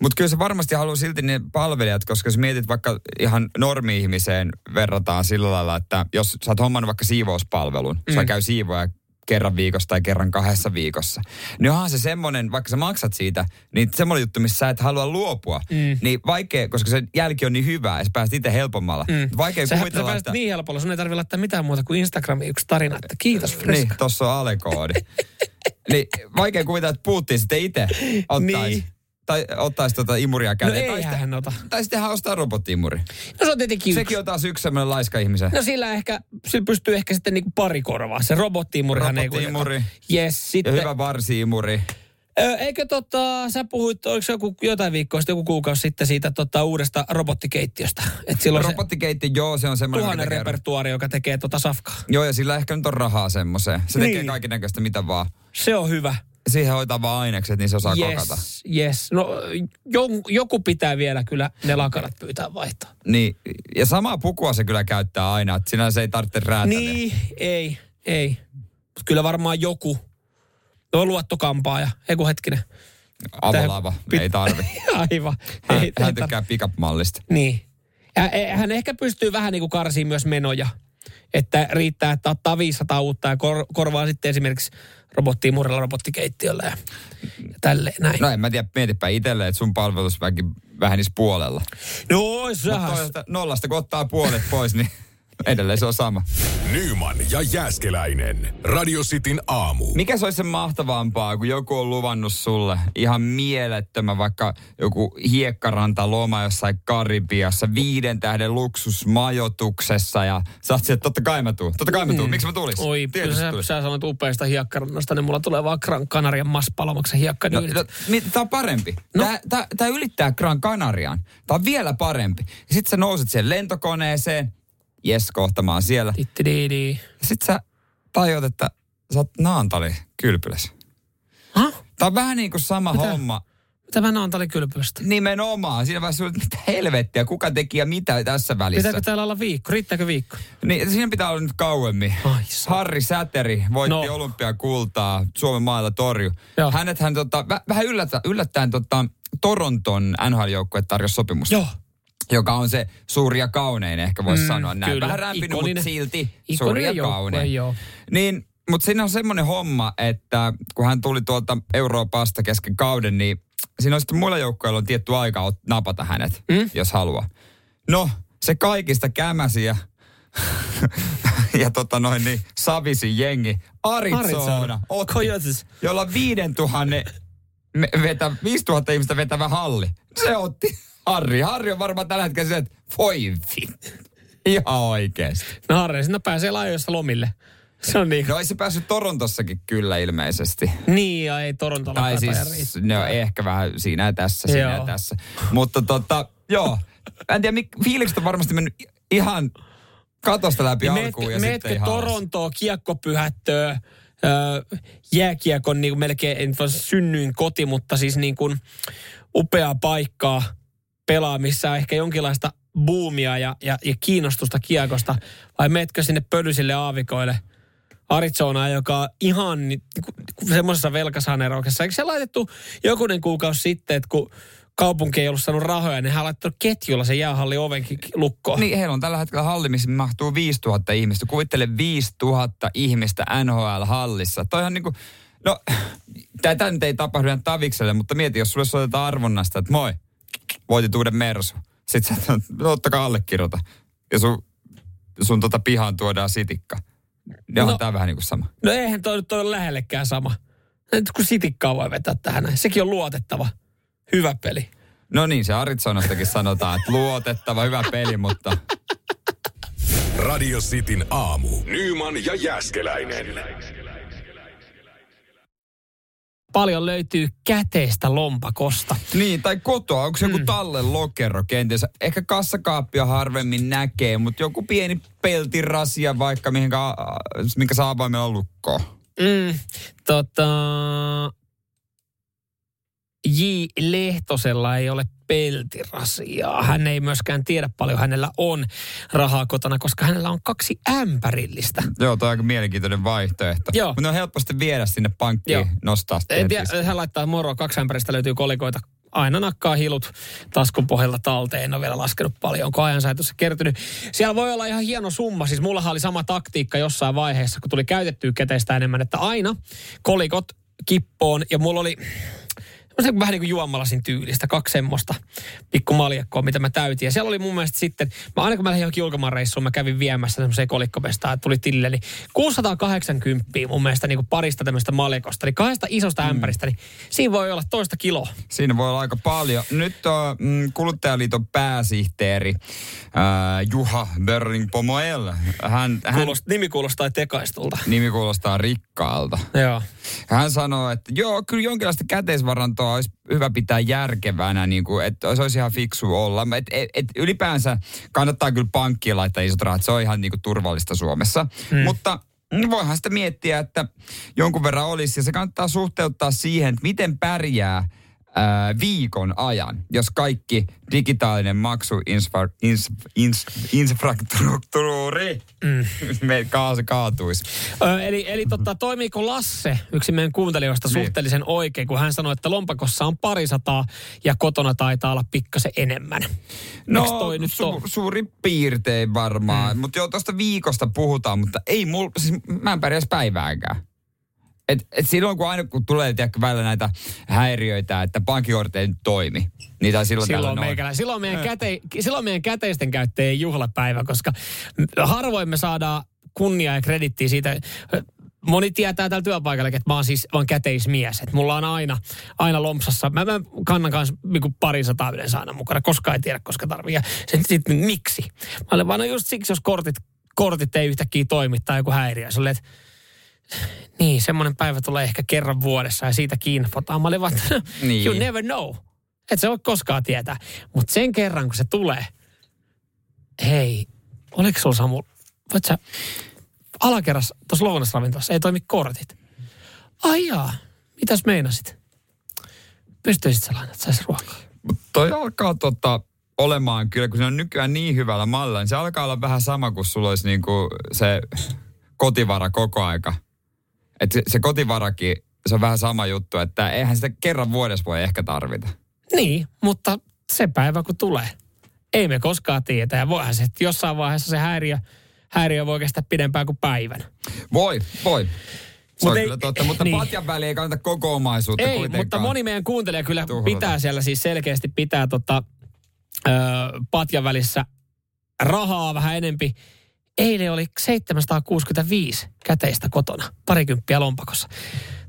Mutta kyllä se varmasti haluaa silti ne palvelijat, koska jos mietit vaikka ihan normi-ihmiseen verrataan sillä lailla, että jos sä oot hommannut vaikka siivouspalvelun, mm. sä käy siivoja kerran viikossa tai kerran kahdessa viikossa. Niin onhan se semmoinen, vaikka sä maksat siitä, niin semmoinen juttu, missä sä et halua luopua. Mm. Niin vaikea, koska se jälki on niin hyvä ja sä pääset itse helpommalla. Mm. Vaikea Sä, sä kuvitella, että... niin helpolla, sun ei tarvitse laittaa mitään muuta kuin Instagramiin yksi tarina, että kiitos Freska. Niin, tossa on alekoodi. niin vaikea kuvitella, että Putin sitten itse ottaisi. Niin. Tai ottaisi tota imuria No käteen. tai, eihän sitten, hän ota. tai sitten hän ostaa robottiimuri. No se on tietenkin yksi. Sekin on taas yksi semmoinen laiska ihmisen. No sillä ehkä, sillä pystyy ehkä sitten niinku pari korvaa. Se robottiimurihan ei Robottiimuri. kuitenkaan. Yes, Ja sitten. hyvä varsiimuri. Eikö tota, sä puhuit, oliko se joku, jotain viikkoa sitten, joku kuukausi sitten siitä tota, uudesta robottikeittiöstä? Että silloin se Robottikeitti, joo, se on semmoinen, tuhannen tekee- repertuari, joka tekee tota safkaa. Joo, ja sillä ehkä nyt on rahaa semmoiseen. Se tekee Niin. kaiken näköistä mitä vaan. Se on hyvä. Siihen hoitaa vaan ainekset, niin se osaa kokata. Yes, yes. No jo, joku pitää vielä kyllä ne lakarat pyytää vaihtaa. Niin, ja samaa pukua se kyllä käyttää aina, että sinä se ei tarvitse räätäliä. Niin, ei, ei. Mut kyllä varmaan joku. No luottokampaaja. Ei kun hetkinen. Avolava, Pit- ei tarvi. Aivan. Hän, ei, hän tykkää pick-up-mallista. Niin. E- hän ehkä pystyy vähän niin kuin karsiin myös menoja. Että riittää, että ottaa 500 uutta ja kor- korvaa sitten esimerkiksi robottia murrella robottikeittiöllä ja, ja tälleen näin. No en mä tiedä, mietipä itselle, että sun palvelusväki vähenisi puolella. No, toisaalta nollasta kun ottaa puolet pois, niin edelleen se on sama. Nyman ja Jääskeläinen. Radio Cityn aamu. Mikä se olisi se mahtavampaa, kun joku on luvannut sulle ihan mielettömän vaikka joku hiekkaranta loma jossain Karibiassa, viiden tähden luksusmajoituksessa ja sä oot että totta kai mä tuun, totta kai mä tuun, miksi mä tulis? Mm. Oi, Tietysti sä, tulis. sä sanoit upeasta hiekkarannasta, niin mulla tulee vaan Gran Canarian maspalomaksen hiekka. No, no, tämä on parempi. No. No. Tämä, tämä ylittää Gran Canarian. Tämä on vielä parempi. Ja sit sä nouset siihen lentokoneeseen. Jes, kohta mä oon siellä. Tittididi. Ja sit sä tajut, että sä oot Naantali kylpylässä. Huh? Tämä on vähän niin kuin sama Mitä? homma. Mitä mä Naantali kylpylästä? Nimenomaan. Siinä vaiheessa, että mitä helvettiä, kuka teki ja mitä tässä välissä. Pitääkö täällä olla viikko? Riittääkö viikko? Niin, siinä pitää olla nyt kauemmin. Ai saa. Harri Säteri voitti No. olympiakultaa Suomen mailla torju. Joo. Hänet hän tota, vä, vähän yllättä, yllättäen tota, Toronton NHL-joukkue tarjosi sopimusta. Joo. Joka on se suuri ja kaunein, ehkä voisi Mm, sanoa näin. kyllä. Vähän rämpinyt, mutta silti suuri ja kaunein. joo. Niin, mutta siinä on semmoinen homma, että kun hän tuli tuolta Euroopasta kesken kauden, niin siinä on sitten muilla joukkueilla on tietty aika napata hänet, Mm? jos haluaa. No, se kaikista kämäsi ja, ja tota noin niin, savisi jengi. Arizona, Arizona. otti, Coyotes. jolla 5000 me- vetä, 5000 ihmistä vetävä halli. Se otti Harri. Harri on varmaan tällä hetkellä se, että voi. Ihan oikeesti. No Harri, sinä pääsee laajoissa lomille. Se on niin. No ei se päässyt Torontossakin kyllä ilmeisesti. Niin, ja ei Torontolla Tai siis, no ehkä vähän siinä ja tässä, siinä Joo. ja tässä. Mutta tota, joo. Mä en tiedä, mik- fiilikset on varmasti mennyt ihan katosta läpi Niin alkuun meetkö, ja meetkö sitten. Torontoa kiekkopyhättöä, öö, jääkiekon niin melkein, en voi synnyin koti, mutta siis niin kuin upeaa paikkaa pelaa, missä on ehkä jonkinlaista buumia ja, ja, ja kiinnostusta kiekosta, vai meetkö sinne pölysille aavikoille Arizonaan, joka on ihan niin semmoisessa velkasaneerauksessa. Eikö se laitettu jokunen kuukausi sitten, että kun kaupunki ei ollut saanut rahoja, niin hän on ketjulla se jäähalli ovenkin lukkoon. Niin, heillä on tällä hetkellä halli, missä mahtuu 5000 ihmistä. Kuvittele 5000 ihmistä NHL-hallissa. Toihan niinku, no, tätä nyt ei tapahdu ihan tavikselle, mutta mieti, jos sulle soitetaan arvonnasta, että moi, voitit uuden Mersu. Sitten sä, no ottakaa allekirjoita. Ja sun, sun tota pihaan tuodaan sitikka. Ja No. on tää vähän niin kuin sama. No eihän toi nyt ole lähellekään sama. Nyt kun sitikkaa voi vetää tähän näin. Sekin on luotettava. Hyvä peli. No niin, se Arizonastakin sanotaan, että luotettava, hyvä peli, mutta Radio Cityn aamu. Nyman ja Jääskeläinen. Paljon löytyy käteistä lompakosta. Niin, tai kotoa. Onko se joku tallen lokero kenties? Ehkä kassakaappia harvemmin näkee, mutta joku pieni peltirasia vaikka, mihinkä, minkä saa avoimella lukkoon. Mm, tota, J. Lehtosella ei ole peltirasiaa. Hän ei myöskään tiedä paljon hänellä on rahaa kotona, koska hänellä on kaksi ämpärillistä. Joo, toi on aika mielenkiintoinen vaihtoehto. Joo. Mutta ne on helposti viedä sinne pankkiin, Joo. nostaa sitten. Hän laittaa moro, kaksi ämpäristä löytyy kolikoita. Aina nakkaa hilut taskun pohjalta talteen. En ole vielä laskenut paljon, onko ajan tuossa kertynyt. Siellä voi olla ihan hieno summa. Siis mullahan oli sama taktiikka jossain vaiheessa, kun tuli käytettyä käteistä enemmän, että aina kolikot kippoon. Ja mulla oli semmoisen vähän niin kuin juomalasin tyylistä, kaksi semmoista pikku maljakkoa, mitä mä täytin. Ja siellä oli mun mielestä sitten, mä aina kun mä lähdin johonkin ulkomaanreissuun, mä kävin viemässä semmoiseen kolikkopestaan, että tuli tilille, niin 680 mun mielestä niin kuin parista tämmöistä maljakosta, eli kahdesta isosta ämpäristä, niin siinä voi olla toista kiloa. Siinä voi olla aika paljon. Nyt on mm, Kuluttajaliiton pääsihteeri ää, Juha Börling Pomoel. Hän, hän Kuulost, nimi kuulostaa tekaistulta. nimi kuulostaa rikkaalta. Joo. Hän sanoo, että joo, kyllä jonkinlaista käteisvarantoa olisi hyvä pitää järkevänä, niin kuin, että se olisi ihan fiksu olla. Et, et, et ylipäänsä kannattaa kyllä pankkiin laittaa isot rahat, se on ihan niin kuin turvallista Suomessa. Mm. Mutta voihan sitä miettiä, että jonkun verran olisi, ja se kannattaa suhteuttaa siihen, että miten pärjää ää, viikon ajan, jos kaikki digitaalinen maksu infra, ins, ins, infrastruktuuri mm. me kaas, kaatuisi. Ö, eli eli tota, toimiiko Lasse, yksi meidän kuuntelijoista, Niin. suhteellisen oikein, kun hän sanoi, että lompakossa on parisataa ja kotona taitaa olla pikkasen enemmän. No, toi nyt su- suurin piirtein varmaan. Mm. Mutta joo, tuosta viikosta puhutaan, mutta ei mul, siis mä en pärjäisi päivääkään. Et, et silloin kun aina kun tulee tiedätkö, välillä näitä häiriöitä, että pankkikortti ei nyt toimi, niitä silloin, Silloin, meikälä, silloin, meidän käte, silloin meidän käteisten käyttäjien juhlapäivä, koska harvoin me saadaan kunniaa ja kredittiä siitä. Moni tietää täällä työpaikallakin, että mä oon siis vaan käteismies. Että mulla on aina, aina lompsassa. Mä, mä kannan kanssa niin pari sataa yleensä aina mukana, koska ei tiedä, koska tarvii. Ja sitten sit, miksi? Mä olen vaan, no just siksi, jos kortit, kortit ei yhtäkkiä toimi tai joku häiriö. Oli, että niin, semmoinen päivä tulee ehkä kerran vuodessa ja siitä kiinfotaan. Mä olin vaan, että Niin. you never know. Et se voi koskaan tietää. Mutta sen kerran, kun se tulee, hei, oliko sulla Samu, voit sä, alakerrassa tuossa lounasravintolassa ei toimi kortit. Ai jaa, mitäs meinasit? Pystyisit sä lainat, sais ruokaa? Mut toi alkaa tota, olemaan kyllä, kun se on nykyään niin hyvällä mallilla, niin se alkaa olla vähän sama kuin sulla olisi niinku se kotivara koko aika. Et se, se kotivarakin, se on vähän sama juttu, että eihän sitä kerran vuodessa voi ehkä tarvita. Niin, mutta se päivä kun tulee, ei me koskaan tiedä. Ja voihan se, että jossain vaiheessa se häiriö, häiriö voi kestää pidempään kuin päivän. Voi, voi. Se Mut on ei- kyllä totta, mutta niin. patjan väliin ei kannata koko omaisuutta Ei, mutta moni meidän kuuntelija kyllä tuhlata. pitää siellä siis selkeästi pitää tota, ö, patjan välissä rahaa vähän enempi. Eilen oli 765 käteistä kotona, parikymppiä lompakossa.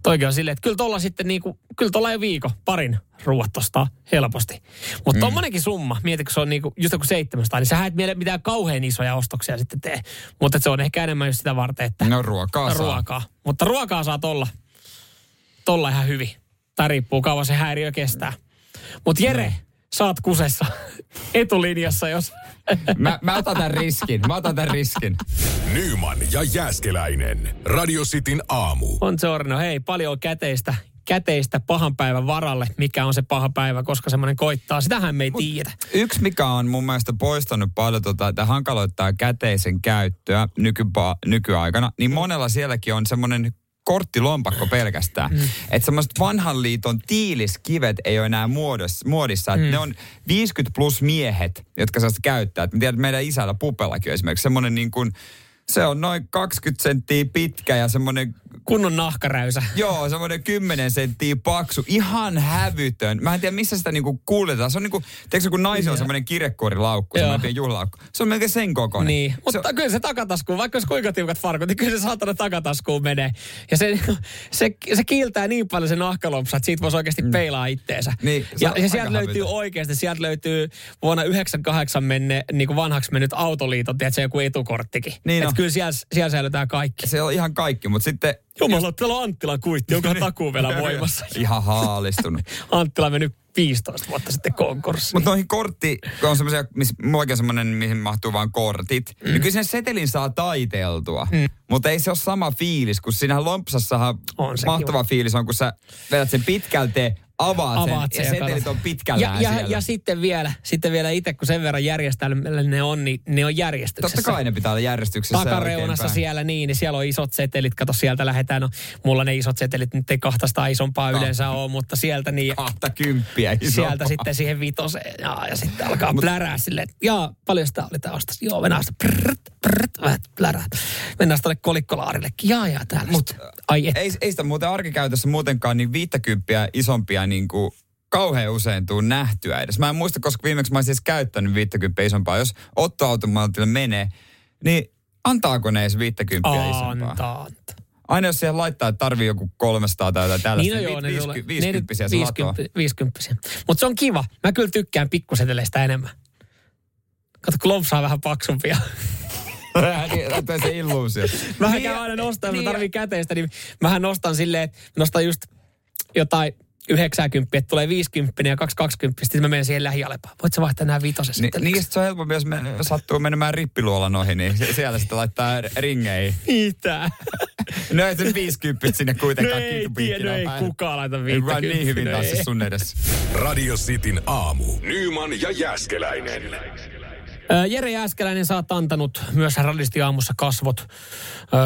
Toikin on silleen, että kyllä tuolla sitten niinku, kyllä tuolla jo viikon parin ruuat ostaa helposti. Mutta mm. tommonenkin summa, mieti kun se on niinku, just joku 700, niin sä et miele mitään kauhean isoja ostoksia sitten tee. Mutta se on ehkä enemmän just sitä varten, että No ruokaa saa. ruokaa. Mutta ruokaa saa tolla, tolla ihan hyvin. Tai riippuu kauan se häiriö kestää. Mutta Jere, No. sä oot kusessa etulinjassa, jos... Mä, mä otan tämän riskin, mä otan tämän riskin. Nyman ja Jääskeläinen. Radio Cityn aamu. On Zorno, hei, paljon käteistä, käteistä pahan päivän varalle. Mikä on se paha päivä, koska semmoinen koittaa. Sitähän me ei tiedä. Yksi, mikä on mun mielestä poistanut paljon, tota, että hankaloittaa käteisen käyttöä nykypa, nykyaikana, niin monella sielläkin on semmoinen korttilompakko pelkästään. Mm. Että semmoiset vanhan liiton tiiliskivet ei ole enää muodossa, muodissa. Mm. ne on 50 plus miehet, jotka saa sitä käyttää. Et mä tiedän, että meidän isällä Pupellakin on esimerkiksi semmoinen niin kuin, se on noin 20 senttiä pitkä ja semmoinen Kunnon nahkaräysä. Joo, semmoinen 10 senttiä paksu, ihan hävytön. Mä en tiedä, missä sitä niinku kuljetaan. Se on niinku, tiedätkö kun naisilla on semmoinen kirjekuorilaukku, semmoinen pieni juhlalaukku. Se on melkein sen kokoinen. Niin, Se mutta on, kyllä se takataskuun, vaikka olisi kuinka tiukat farkut, niin kyllä se saatana takataskuun menee. Ja se, se, se kiiltää niin paljon se nahkalompsa, että siitä voisi oikeasti peilaa itteensä. Mm. Niin, ja, ja sieltä löytyy hävytön. oikeasti, sieltä löytyy vuonna 98 menne, niin kuin vanhaksi mennyt autoliiton, tiedätkö, joku etukorttikin. Niin Et on. kyllä siellä, siellä säilytään kaikki. se on ihan kaikki, mutta sitten... Jumala, täällä on Anttilan kuitti, onkohan takuu vielä voimassa. Ihan haalistunut. Anttila on mennyt 15 vuotta sitten konkurssiin. Mutta noihin kortti, kun on semmoisia, missä mullakin on semmoinen, mihin mahtuu vain kortit, mm. niin kyllä sinne setelin saa taiteltua. Mm. Mutta ei se ole sama fiilis, kun siinä lompsassahan On mahtava kiva. fiilis on, kun sä vedät sen pitkälti, avaat, Avaat sen, sen ja setelit on pitkällään ja, ja, siellä. ja sitten vielä, sitten vielä itse, kun sen verran järjestelmällä ne on, niin ne on järjestyksessä. Totta kai ne pitää olla järjestyksessä takareunassa siellä niin, niin siellä on isot setelit. Kato, sieltä lähdetään. No, mulla ne isot setelit nyt ei 200 isompaa Kahta. yleensä ole, mutta sieltä niin... Kahta kymppiä isompaa. Sieltä sitten siihen vitoseen. Ja, ja sitten alkaa plärää silleen, että jaa, paljon sitä oli ostas. Joo, mennään sitä prrt, vähän plärää. Mennään tuonne kolikkolaarillekin. Jaa, jaa, täällä. Mut. Ai et. ei, ei sitä muuten arkikäytössä muutenkaan niin viittäkymppiä isompia niin kuin kauhean usein tuu nähtyä edes. Mä en muista, koska viimeksi mä olisin edes käyttänyt viittäkymppiä isompaa. Jos ottoautomaatille menee, niin antaako ne edes viittäkymppiä isompaa? Antaa, antaa. Aina jos siihen laittaa, että tarvii joku 300 tai jotain tällaista, Niin no niin joo, viisikymppisiä se latoo. 50 viisikymppisiä. Mutta se on kiva. Mä kyllä tykkään pikkuseteleistä enemmän. Kato, kun lompsaa vähän paksumpia. Niin, Tulee se illuusio. Vähän Niin, käy aina nostaa, niin, mä tarvii käteistä, niin mähän nostan silleen, että nostan just jotain 90, että tulee 50 ja 220, sitten mä menen siihen lähialepaan. Voit sä vaihtaa nämä viitoset Ni, sitten? niin, sit se on helpompi, jos me sattuu menemään rippiluolan ohi, niin se- siellä sitten laittaa ringeihin. Mitä? No ei se 50 sinne No kuitenkaan ei kiinni tiedä, no ei kukaan laita Ei 50. vaan niin hyvin No ei. sun edessä. Radio Cityn aamu. Nyman ja Jääskeläinen. Jere Jääskeläinen, sä oot antanut myös radisti aamussa kasvot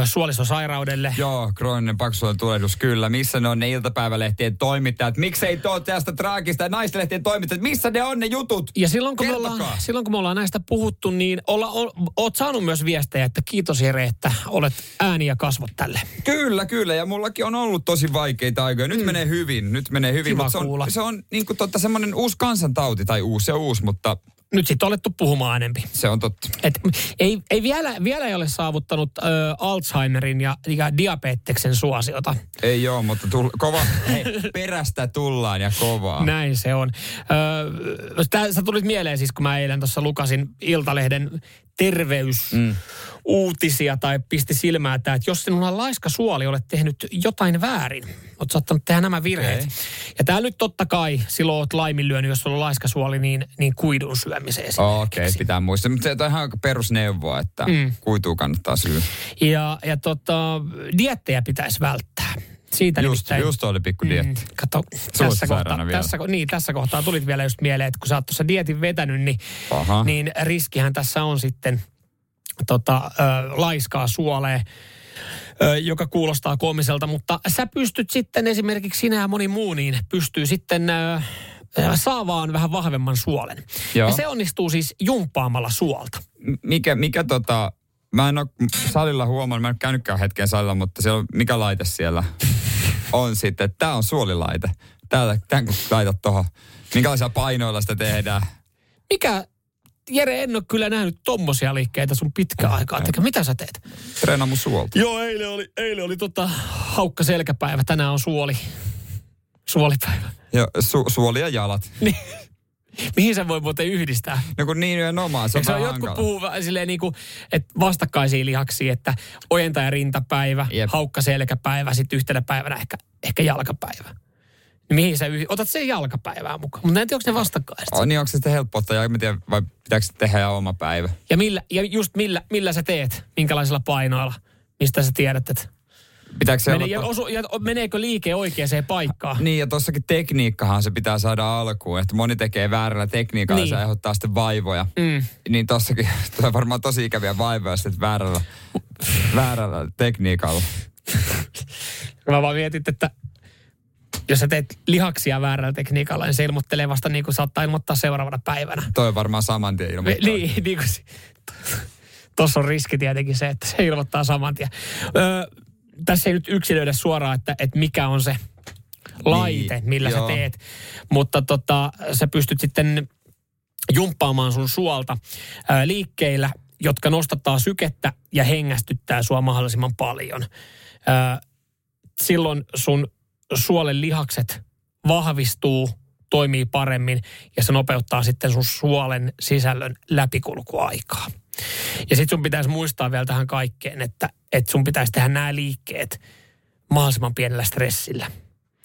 suolistosairaudelle. Joo, krooninen paksuuden tulehdus, kyllä. Missä ne on ne iltapäivälehtien toimittajat? Miksei tuo tästä traagista naistelehtien toimittajat? Missä ne on ne jutut? Ja silloin kun, me ollaan, silloin kun me ollaan näistä puhuttu, niin olla, o, oot saanut myös viestejä, että kiitos Jere, että olet ääni ja kasvot tälle. Kyllä, kyllä. Ja mullakin on ollut tosi vaikeita aikoja. Nyt mm. menee hyvin, nyt menee hyvin. Kiva mutta se on, kuulla. se on niin kuin totta semmoinen uusi kansantauti, tai uusi se uusi, mutta Nyt sitten olettu puhumaan enempi. se on totta. Et ei, ei vielä, vielä ei ole saavuttanut ö, Alzheimerin ja, ja diabeteksen suosiota. Ei joo, mutta tull, kova, hei, perästä tullaan ja kovaa. Näin se on. Tää, sä tulit mieleen siis, kun mä eilen tuossa lukasin Iltalehden terveys mm. Uutisia tai pisti silmää, että että jos sinulla laiska suoli olet tehnyt jotain väärin, olet saattanut tehdä nämä virheet. Okei. Ja tää nyt totta kai silloin olet laiminlyönyt, jos sulla on laiska suoli, niin, niin kuidun syömiseen Okei, esimerkiksi. pitää muistaa. Mutta se on ihan perusneuvoa, että Mm. mm. kuituu kannattaa syödä. Ja, ja tota, diettejä pitäisi välttää. Siitä Just, nimittäin... just oli pikku dietti. Mm, kato, tässä kohtaa, tässä, niin, tässä kohtaa tulit vielä just mieleen, että kun sä oot tuossa dietin vetänyt, niin, Aha. niin riskihän tässä on sitten tota, ö, laiskaa suoleen, ö, joka kuulostaa komiselta, mutta sä pystyt sitten esimerkiksi sinä ja moni muu, niin pystyy sitten ö, saavaan vähän vahvemman suolen. Joo. Ja se onnistuu siis jumppaamalla suolta. Mikä, mikä tota, mä en ole salilla huomannut, mä en ole käynytkään hetken salilla, mutta siellä on, mikä laite siellä on sitten. Tämä on suolilaite. Täällä, tämän kun laitat tuohon, minkälaisilla painoilla sitä tehdään. Mikä, Jere, en ole kyllä nähnyt tommosia liikkeitä sun pitkään aikaa. Tekä, mitä sä teet? Treenaa mun suolta. Joo, eilen oli, eilen oli tota haukka selkäpäivä, tänään on suoli. Suolipäivä. Ja su, suoli ja jalat. Niin. Mihin sen voi muuten yhdistää? No kun niin nimenomaan, se on se on jotkut puhuu silleen niin kuin, että vastakkaisia lihaksia, että ojenta ja rintapäivä, Jep. haukka selkäpäivä, sitten yhtenä päivänä ehkä, ehkä jalkapäivä. Niin mihin sä yh... Otat sen jalkapäivää mukaan. Mutta en tiedä, onko ne vastakkaiset. Oh, niin onko se sitten en mä tiedä, vai pitääkö se tehdä ja oma päivä? Ja, millä, ja just millä, millä sä teet, minkälaisilla painoilla, mistä sä tiedät, että Pitääkö se mene, olla... ja, osu, ja meneekö liike oikeaan paikkaan. Niin, ja tossakin tekniikkahan se pitää saada alkuun, että moni tekee väärällä tekniikalla Niin. ja se aiheuttaa sitten vaivoja. Mm. Niin tossakin tulee varmaan tosi ikäviä vaivoja sitten väärällä, väärällä tekniikalla. Mä vaan mietin, että jos sä teet lihaksia väärällä tekniikalla, niin se ilmoittelee vasta niin kuin saattaa ilmoittaa seuraavana päivänä. Toi on varmaan saman tien ilmoittaa. niin, niin kuin, Tuossa on riski tietenkin se, että se ilmoittaa saman tien. Öö, tässä ei nyt yksilöidä suoraan, että, että mikä on se laite, Niin, millä joo. sä teet. Mutta tota, sä pystyt sitten jumppaamaan sun suolta ää, liikkeillä, jotka nostattaa sykettä ja hengästyttää sua mahdollisimman paljon. Ää, silloin sun suolen lihakset vahvistuu, toimii paremmin ja se nopeuttaa sitten sun suolen sisällön läpikulkuaikaa. Ja sitten sun pitäisi muistaa vielä tähän kaikkeen, että, että sun pitäisi tehdä nämä liikkeet mahdollisimman pienellä stressillä.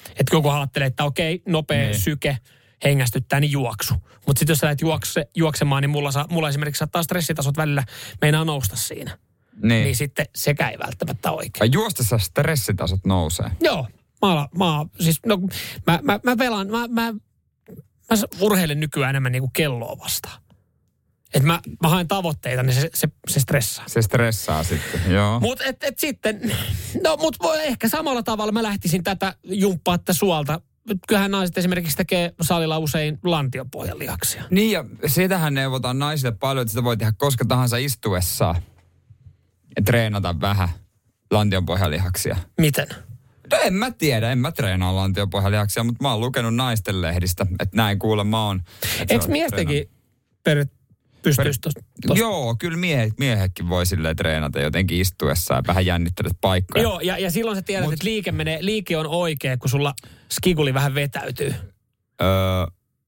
Että joku ajattelee, että okei, nopea Niin. syke hengästyttää, niin juoksu. Mutta sitten jos sä lähdet juokse, juoksemaan, niin mulla, saa, mulla esimerkiksi saattaa stressitasot välillä meinaa nousta siinä. Niin. Niin sitten sekä ei välttämättä oikein. Vai juostessa stressitasot nousee. Joo, mä, ala- mä, oon- siis, no, mä, mä, mä pelaan, mä, mä, mä urheilen nykyään enemmän niin kuin kelloa vastaan. Et mä, mä haen tavoitteita, niin se, se, se stressaa. Se stressaa sitten, joo. Mutta et, et sitten, no mut voi ehkä samalla tavalla mä lähtisin tätä jumppaa suolta. Kyllähän naiset esimerkiksi tekee salilla usein lantiopohjan lihaksia. Niin ja sitähän neuvotaan naisille paljon, että sitä voi tehdä koska tahansa istuessaan. Ja treenata vähän lantionpohjalihaksia. Miten? No en mä tiedä, en mä treenaa lantionpohjalihaksia, mutta mä oon lukenut naisten lehdistä, että näin kuulemma on. Eikö miestenkin per, pystyisi Per-? Joo, kyllä miehet, miehetkin voi silleen treenata jotenkin istuessaan ja vähän jännittelet paikkoja. Joo, ja, ja silloin sä tiedät, Mut- että liike, menee, liike on oikea, kun sulla skiguli vähän vetäytyy. Öö,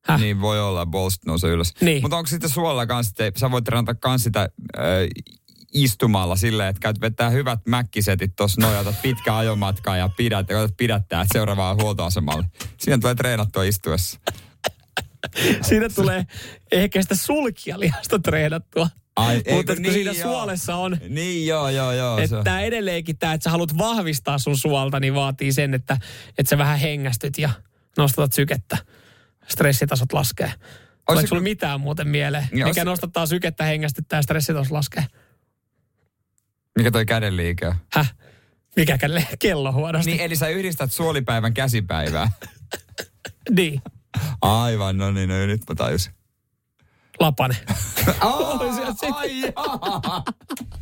Häh? niin voi olla, bolst nousee ylös. Niin. Mutta onko sitten suolla kanssa, sä voit treenata kans sitä öö, istumalla silleen, että käyt vetää hyvät mäkkisetit tuossa noin, otat pitkä ajomatka ja pidät, ja pidättää seuraavaan huoltoasemalle. Siinä tulee treenattua istuessa. Siinä tulee ehkä sitä sulkijalihasta treenattua. Ai, Mutta kun niin, siinä joo. suolessa on, Niin joo, joo, joo. se että edelleenkin tämä, että sä haluat vahvistaa sun suolta, niin vaatii sen, että, että sä vähän hengästyt ja nostatat sykettä. Stressitasot laskee. Tuleeko sulla mitään muuten mieleen, Niin, mikä ois- nostattaa sykettä, hengästyttää ja stressitos laskee? Mikä toi käden liike on? Häh? Mikä källe kello huonosti? Niin, eli sä yhdistät suolipäivän käsipäivää. niin. Aivan, no niin, no nyt mä tajusin. Lapane. Ai jaa.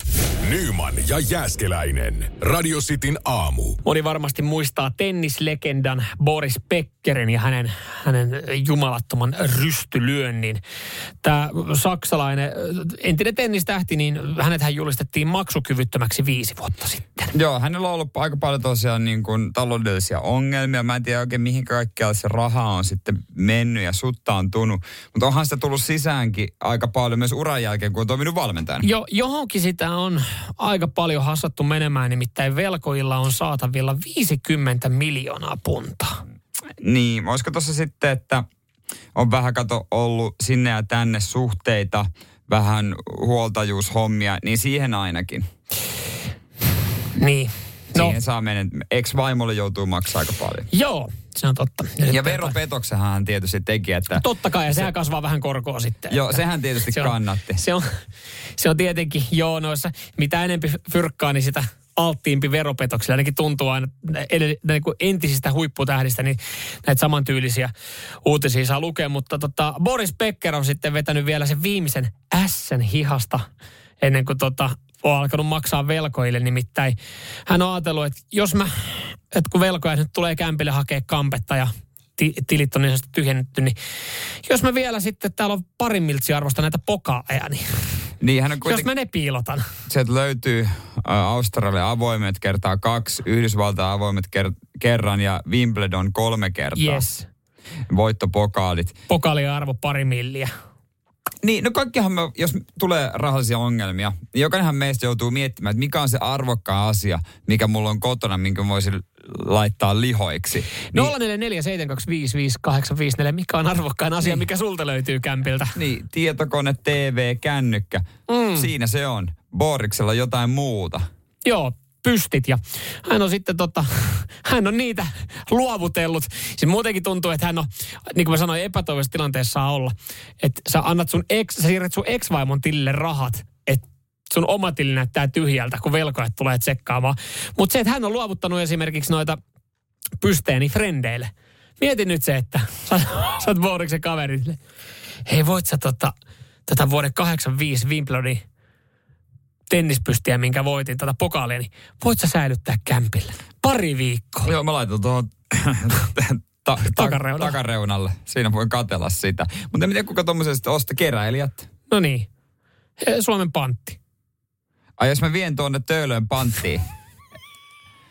Nyman ja Jääskeläinen. Radio Cityn aamu. Moni varmasti muistaa tennislegendan Boris Beckerin ja hänen, hänen jumalattoman rystylyönnin. Tämä saksalainen entinen tennistähti, niin hänet hän julistettiin maksukyvyttömäksi viisi vuotta sitten. Joo, hänellä on ollut aika paljon tosiaan niin kuin taloudellisia ongelmia. Mä en tiedä oikein mihin kaikkialle se raha on sitten mennyt ja suttaantunut. Mutta onhan sitä tullut sisäänkin aika paljon myös uran jälkeen, kun on toiminut valmentajana. Jo, johonkin sitä on aika paljon hassattu menemään, nimittäin velkoilla on saatavilla 50 miljoonaa puntaa. Niin, olisiko tuossa sitten, että on vähän kato ollut sinne ja tänne suhteita, vähän huoltajuushommia, niin siihen ainakin. Niin. No. Siihen saa mennä. Ex-vaimolle joutuu maksaa aika paljon. joo, se on totta. Ja veropetoksenhan hän tietysti teki, että... Totta kai, ja sehän kasvaa vähän korkoa sitten. Joo, sehän tietysti se on, kannatti. Se on, se on tietenkin, joo, noissa, mitä enempi fyrkkaa, niin sitä alttiimpi veropetoksilla. Ainakin tuntuu aina niin kuin entisistä huipputähdistä, niin näitä samantyylisiä uutisia saa lukea. Mutta tota, Boris Becker on sitten vetänyt vielä sen viimeisen ässän hihasta ennen kuin tota, on alkanut maksaa velkoille. Nimittäin hän on ajatellut, että jos mä, että kun velkoja nyt tulee kämpille hakea kampetta ja ti- tilit on niin tyhjennetty, niin jos mä vielä sitten, täällä on parin miltsi arvosta näitä pokaaleja, niin Niin, hän on jos kuitenkin, mä ne piilotan. sieltä löytyy Australia avoimet kertaa kaksi, Yhdysvaltain avoimet ker- kerran ja Wimbledon kolme kertaa. Yes. Voittopokaalit. Pokaalin arvo pari milliä. Niin, no kaikkihan me, jos tulee rahallisia ongelmia, niin jokainenhan meistä joutuu miettimään, että mikä on se arvokkaan asia, mikä mulla on kotona, minkä voisin laittaa lihoiksi. Niin. 0447255854, mikä on arvokkain asia, mikä sulta löytyy kämpiltä? Niin, tietokone, TV, kännykkä. Mm. Siinä se on. Boriksella jotain muuta. Joo, pystit ja hän on sitten tota, hän on niitä luovutellut. Siis muutenkin tuntuu, että hän on, niin kuin mä sanoin, epätoivoisessa tilanteessa olla. Että sä annat sun ex, sä siirrät sun ex-vaimon tilille rahat, että sun oma tili näyttää tyhjältä, kun velkojat tulee tsekkaamaan. Mutta se, että hän on luovuttanut esimerkiksi noita pysteeni frendeille. Mieti nyt se, että sä, sä oot Boriksen kaveri. sille, Hei, voit sä tota, tätä vuoden 85 Wimbledonin tennispystiä, minkä voitin, tätä pokaalia, niin voit sä säilyttää kämpillä? Pari viikkoa. Joo, mä laitan tuohon ta- ta- Takareunalle. takareunalle. Siinä voin katella sitä. Mutta en tiedä, kuka tuommoisen sitten ostaa keräilijät. No niin. Suomen pantti. Ai jos mä vien tuonne Töölön panttiin,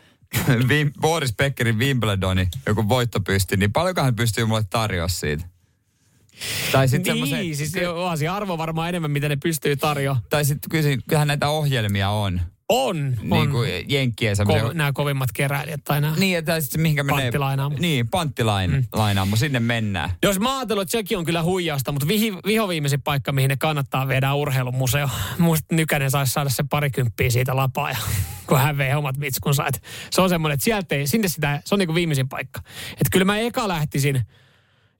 Boris Beckerin Wimbledoni, joku voittopysti, niin paljonko hän pystyy mulle tarjoa siitä? Tai sitten Niin, semmoisen, siis onhan se arvo varmaan enemmän, mitä ne pystyy tarjoamaan. tai sitten kyllähän näitä ohjelmia on. On, on. Niin kuin Jenkkien semmoisia. Ko- nämä kovimmat keräilijät tai nämä. Niin, että sitten mihinkä menee. Panttilainaamo. Niin, panttilainaamo, mm. sinne mennään. Jos mä ajatellut, että sekin on kyllä huijausta, mutta vihi, vihoviimeisin paikka, mihin ne kannattaa viedä on urheilumuseo. Muista Nykänen saisi saada se parikymppiä siitä lapaa, ja, kun hän vei omat vitskunsa. Et se on semmoinen, että sieltä ei, sinne sitä, se on niinku viimeisin paikka. Että kyllä mä eka lähtisin,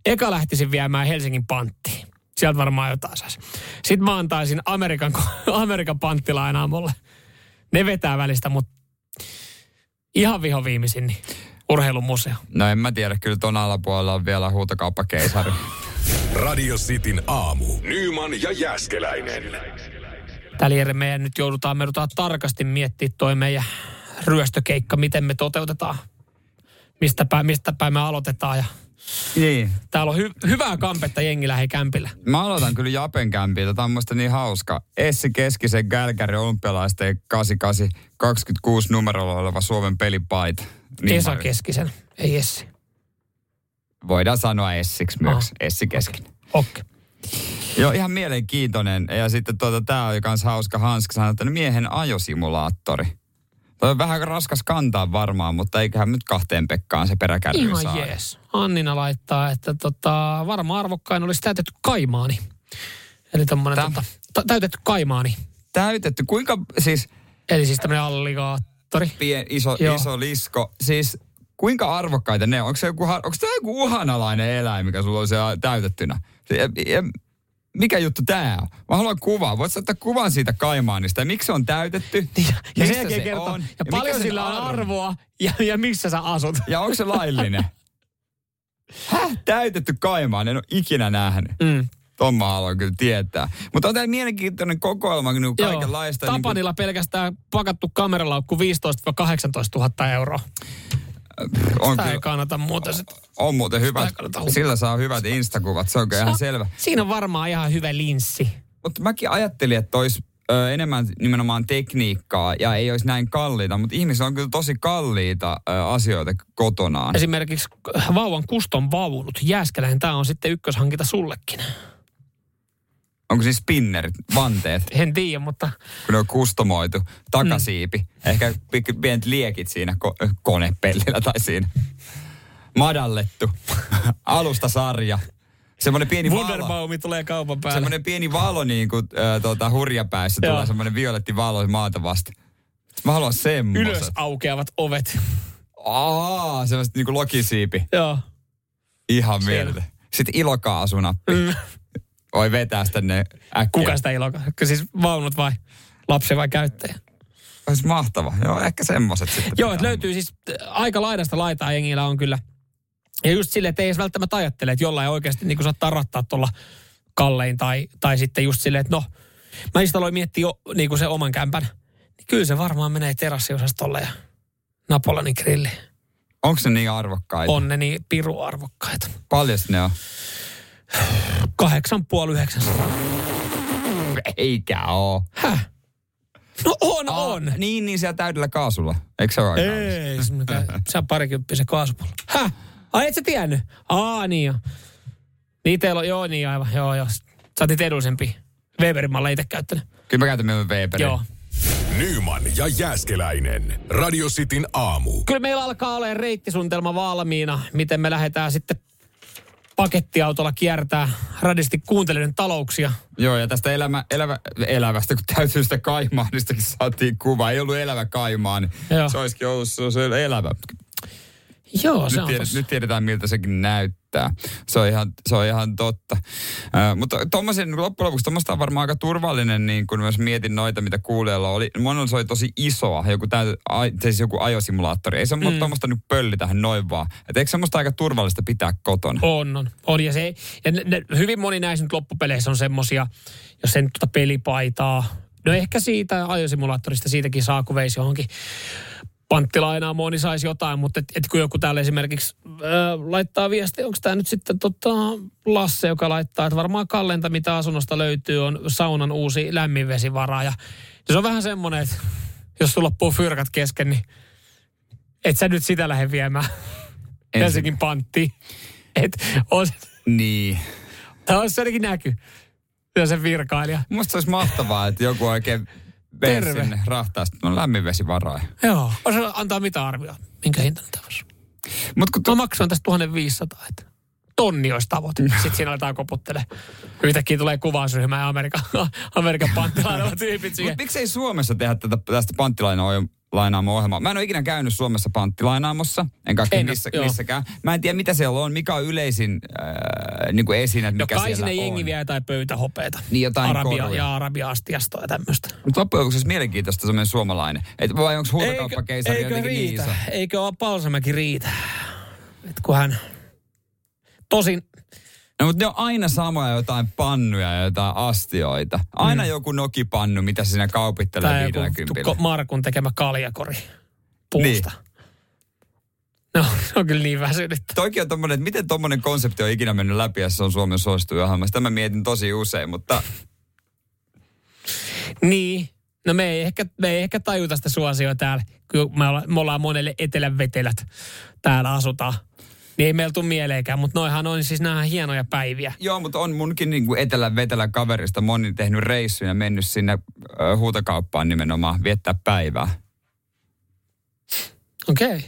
eka lähtisin viemään Helsingin panttiin. Sieltä varmaan jotain saisi. Sitten mä antaisin Amerikan, Amerikan panttilainaamolle. Ne vetää välistä, mutta ihan vihoviimeisin, niin urheilumuseo. No en mä tiedä, kyllä tuon alapuolella on vielä huutokauppakeisari. Radio Cityn aamu. Nyman ja Jääskeläinen. Tällä Jere, meidän nyt joudutaan, me joudutaan tarkasti miettimään toi meidän ryöstökeikka, miten me toteutetaan. Mistä päin, mistä päin me aloitetaan. Ja niin. täällä on hy- hyvää kampetta jengi lähi kämpillä. Mä aloitan kyllä Japen kämpiltä. Tämä on musta niin hauska. Essi Keskisen Gälkäri olympialaisten 88 26 numerolla oleva Suomen pelipaita. Niin Esa mä- Keskisen, ei Essi. Voidaan sanoa Essiksi myös. Ah. Essi Keskinen. Okei. Joo, ihan mielenkiintoinen. Ja sitten tuota, tämä oli myös hauska Hanska sanoi, että miehen ajosimulaattori. Toi on vähän raskas kantaa varmaan, mutta eiköhän nyt kahteen Pekkaan se peräkärry Ihan saa. jees. Annina laittaa, että tota, varmaan arvokkain olisi täytetty kaimaani. Eli Tää- tota, ta- täytetty kaimaani. Täytetty. Kuinka, siis Eli siis tämmöinen alligaattori. pien, iso, Joo. iso lisko. Siis kuinka arvokkaita ne on? Onko, se joku, onko tämä joku uhanalainen eläin, mikä sulla on siellä täytettynä? Se- Ja, ja, mikä juttu tämä on? Mä haluan kuvaa. Voit ottaa kuvan siitä kaimaanista ja miksi se on täytetty? Ja sen jälkeen se kertoo, on? ja, mikä paljon sillä on arvo? arvoa ja, ja missä sä asut. Ja onko se laillinen? Häh? Täytetty kaimaan, en ole ikinä nähnyt. Mm. Ton mä haluan kyllä tietää. Mutta on tämä mielenkiintoinen kokoelma niin kaikenlaista. niin kuin- Tapanilla pelkästään pakattu kameralaukku 15-18 000 euroa. On, Tämä ei kyllä, kannata muuta. Sit. on muuten ei hukkua. Sillä saa hyvät instakuvat, se on kyllä ihan selvä. Siinä on varmaan ihan hyvä linssi. Mutta mäkin ajattelin, että olisi ö, enemmän nimenomaan tekniikkaa ja ei olisi näin kalliita, mutta ihmisillä on kyllä tosi kalliita ö, asioita kotonaan. Esimerkiksi vauvan kuston vaunut. Jääskeläinen, tämä on sitten ykköshankinta sullekin. Onko siis spinnerit, vanteet, En tiedä, mutta kun ne on kustomoitu, takasiipi, mm. ehkä pienet liekit siinä ko- konepellillä tai siinä. Madallettu, alustasarja, semmoinen pieni valo. Tulee kaupan päälle. Semmoinen pieni valo niin kuin äh, tuota, hurjapäässä Joo. tulee semmoinen violetti valo maata vasta. Mä haluan semmoiset. Ylös aukeavat ovet. Aa, semmoiset niinku lokisiipi. Joo. Ihan mieltä. Sitten ilokaasunnappi. Mm. Voi vetää sitä ne äkkiä. Kuka sitä ilokaa? Siis vaunut vai lapsi vai käyttäjä? Olisi mahtava. Joo, ehkä semmoiset sitten. Joo, että löytyy siis äh, aika laidasta laitaa jengillä on kyllä. Ja just silleen, että ei edes välttämättä ajattele, että jollain oikeasti niin saattaa rattaa tuolla kallein tai, tai sitten just silleen, että no, mä just aloin miettiä jo niin kuin se oman kämpän. Niin kyllä se varmaan menee terassiosastolle ja Napolanin grilli. Onko ne niin arvokkaita? On ne niin piru arvokkaita. Paljon ne on? Kahdeksan puoli yhdeksän. Eikä oo. Häh? No on, Aa, on. Niin, niin siellä täydellä kaasulla. Eikö se ole? Ei, se mikä- se on parikymppisen kaasupullo. Häh? Ai et sä tiennyt? Aa, niin jo. Niin teillä on, joo niin aivan, joo joo. Sä oot niitä edullisempi. Weberin mä olen itse käyttänyt. Kyllä mä käytän mieluummin Weberin. Joo. Nyman ja Jääskeläinen. Radio Cityn aamu. Kyllä meillä alkaa olemaan reittisuunnitelma valmiina, miten me lähdetään sitten pakettiautolla kiertää radisti kuuntelijoiden talouksia. Joo, ja tästä elämä, elävä, elävästä, kun täytyy sitä kaimaanistakin saatiin kuva. Ei ollut elävä kaimaa, niin Joo. se olisikin ollut se, se elävä. Joo, se Nyt, on tiedät, tossa. nyt tiedetään, miltä sekin näyttää. Se on ihan, se on ihan totta. Äh, mutta tommosen, loppujen lopuksi tuommoista on varmaan aika turvallinen, niin kun myös mietin noita, mitä kuulijalla oli. Monella se oli tosi isoa, joku, ai, siis joku ajosimulaattori. Ei se mm. tuommoista nyt pölli tähän noin vaan. Et eikö semmoista aika turvallista pitää kotona? On, on. on ja se, ja ne, ne, hyvin moni näissä nyt loppupeleissä on semmosia, jos sen tuota pelipaitaa, no ehkä siitä ajosimulaattorista siitäkin saa, kun veisi johonkin panttilainaamoon, niin saisi jotain, mutta et, et kun joku täällä esimerkiksi äh, laittaa viestiä, onko tämä nyt sitten tota, Lasse, joka laittaa, että varmaan kallenta, mitä asunnosta löytyy, on saunan uusi lämminvesivara. Ja se on vähän semmoinen, että jos sulla loppuu fyrkat kesken, niin et sä nyt sitä lähde viemään Ensin- Helsingin panttiin. Et on, Niin. tämä olisi se ainakin näky. Ja se virkailija. Musta olisi mahtavaa, että joku oikein Terve. sinne rahtaa, sitten on lämminvesivaraa. Joo. Osa antaa mitä arvioa. Minkä hinta nyt olisi? Mutta kun Mä maksoin tästä 1500, että tonni olisi tavoite. Sitten siinä aletaan koputtele. Yhtäkkiä tulee kuvausryhmä ja Amerikan, Amerikan panttilainalla tyypit siihen. Mut miksei Suomessa tehdä tätä, tästä panttilainaamo-ohjelmaa? Mä en ole ikinä käynyt Suomessa panttilainaamossa, En en oo, missä, joo. missäkään. Mä en tiedä, mitä siellä on, mikä on yleisin äh, niin kuin esine, No mikä kai siellä sinne on. jengi vie jotain pöytähopeeta. Niin jotain Arabia, koruja. ja arabia-astiastoa ja tämmöistä. Mutta loppujen lopuksi olisi mielenkiintoista semmoinen suomalainen. Et vai onko huutokauppakeisari eikö jotenkin niin riitä? iso? Eikö ole Palsamäki riitä? Et kun hän... Tosin No, mutta ne on aina samoja jotain pannuja ja jotain astioita. Aina mm. joku nokipannu, mitä se siinä kaupittelee Tämä joku 50. tukko Markun tekemä kaljakori puusta. No, se on kyllä niin väsynyt. Toikin on tommonen, että miten tommonen konsepti on ikinä mennyt läpi, ja se on Suomen suosituin ohjelma. Sitä mä mietin tosi usein, mutta Niin. No me ei ehkä, me ei ehkä tajuta sitä suosioa täällä, kun me, olla, me ollaan monelle etelän vetelät täällä asutaan. Niin ei meillä tule mieleenkään, mutta noihan on siis nämä hienoja päiviä. Joo, mutta on munkin niin kuin etelän vetelän kaverista moni tehnyt reissuja ja mennyt sinne ö, huutokauppaan nimenomaan viettää päivää. Okei. Okay.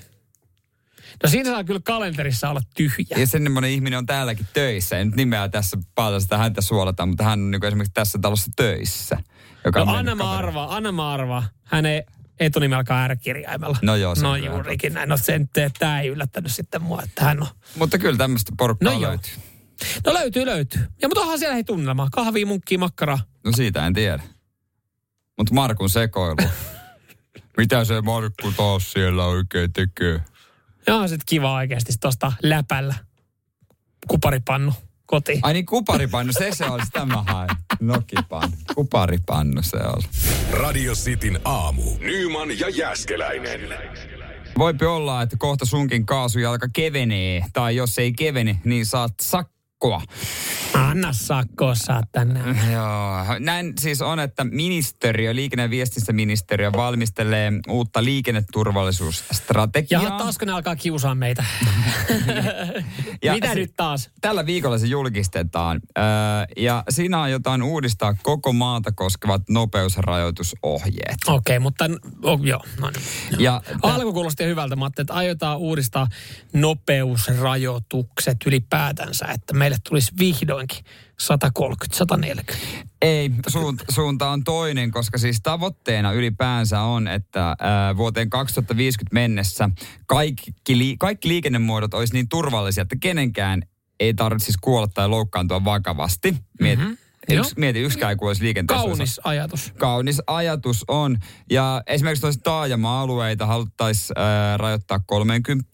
No siinä saa kyllä kalenterissa olla tyhjä. Ja semmoinen ihminen on täälläkin töissä. En nyt nimeä tässä paljon sitä häntä suolata, mutta hän on niin esimerkiksi tässä talossa töissä. Joka No anna mä arvaa, anna mä arvaa. Hän ei etunimi alkaa R-kirjaimella. No joo, se No on juurikin näin. No sen, tämä ei yllättänyt sitten mua, että hän on. Mutta kyllä tämmöistä porukkaa No joo. löytyy. No löytyy, löytyy. Ja mutta onhan siellä hei tunnelma. Kahvia, munkkia, makkaraa. No siitä en tiedä. Mutta Markun sekoilu. Mitä se Markku taas siellä oikein tekee? Ja on sitten kiva oikeasti tuosta läpällä. Kuparipannu kotiin. Ai niin, kuparipannu, se se oli, sitä mä hain. Nokipannu. Kuparipannu se oli. Radio Cityn aamu. Nyman ja Jäskeläinen. Voipi olla, että kohta sunkin kaasujalka kevenee, tai jos ei kevene, niin saat sakkoa. Anna sakkoa saatana. Joo, näin siis on, että ministeriö, liikenne- ja viestintäministeriö valmistelee uutta liikenneturvallisuusstrategiaa. Ja taasko ne alkaa kiusaa meitä? Ja Mitä se- nyt taas? Tällä viikolla se julkistetaan. Öö, ja siinä aiotaan uudistaa koko maata koskevat nopeusrajoitusohjeet. Okei, okay, mutta oh, joo, no niin. Ja Alku kuulosti hyvältä, ajattelin, että aiotaan uudistaa nopeusrajoitukset ylipäätänsä, että meille tulisi vihdoinkin 130, 140. Ei, suunta, suunta on toinen, koska siis tavoitteena ylipäänsä on, että ää, vuoteen 2050 mennessä kaikki, li, kaikki liikennemuodot olisi niin turvallisia, että kenenkään ei tarvitse siis kuolla tai loukkaantua vakavasti. Mieti, Mhm, mm-hmm. yks, mieti yksikään ei kuolisi liikenteessä. Kaunis ajatus. Kaunis ajatus on. Ja esimerkiksi taajama-alueita haluttaisiin rajoittaa 30.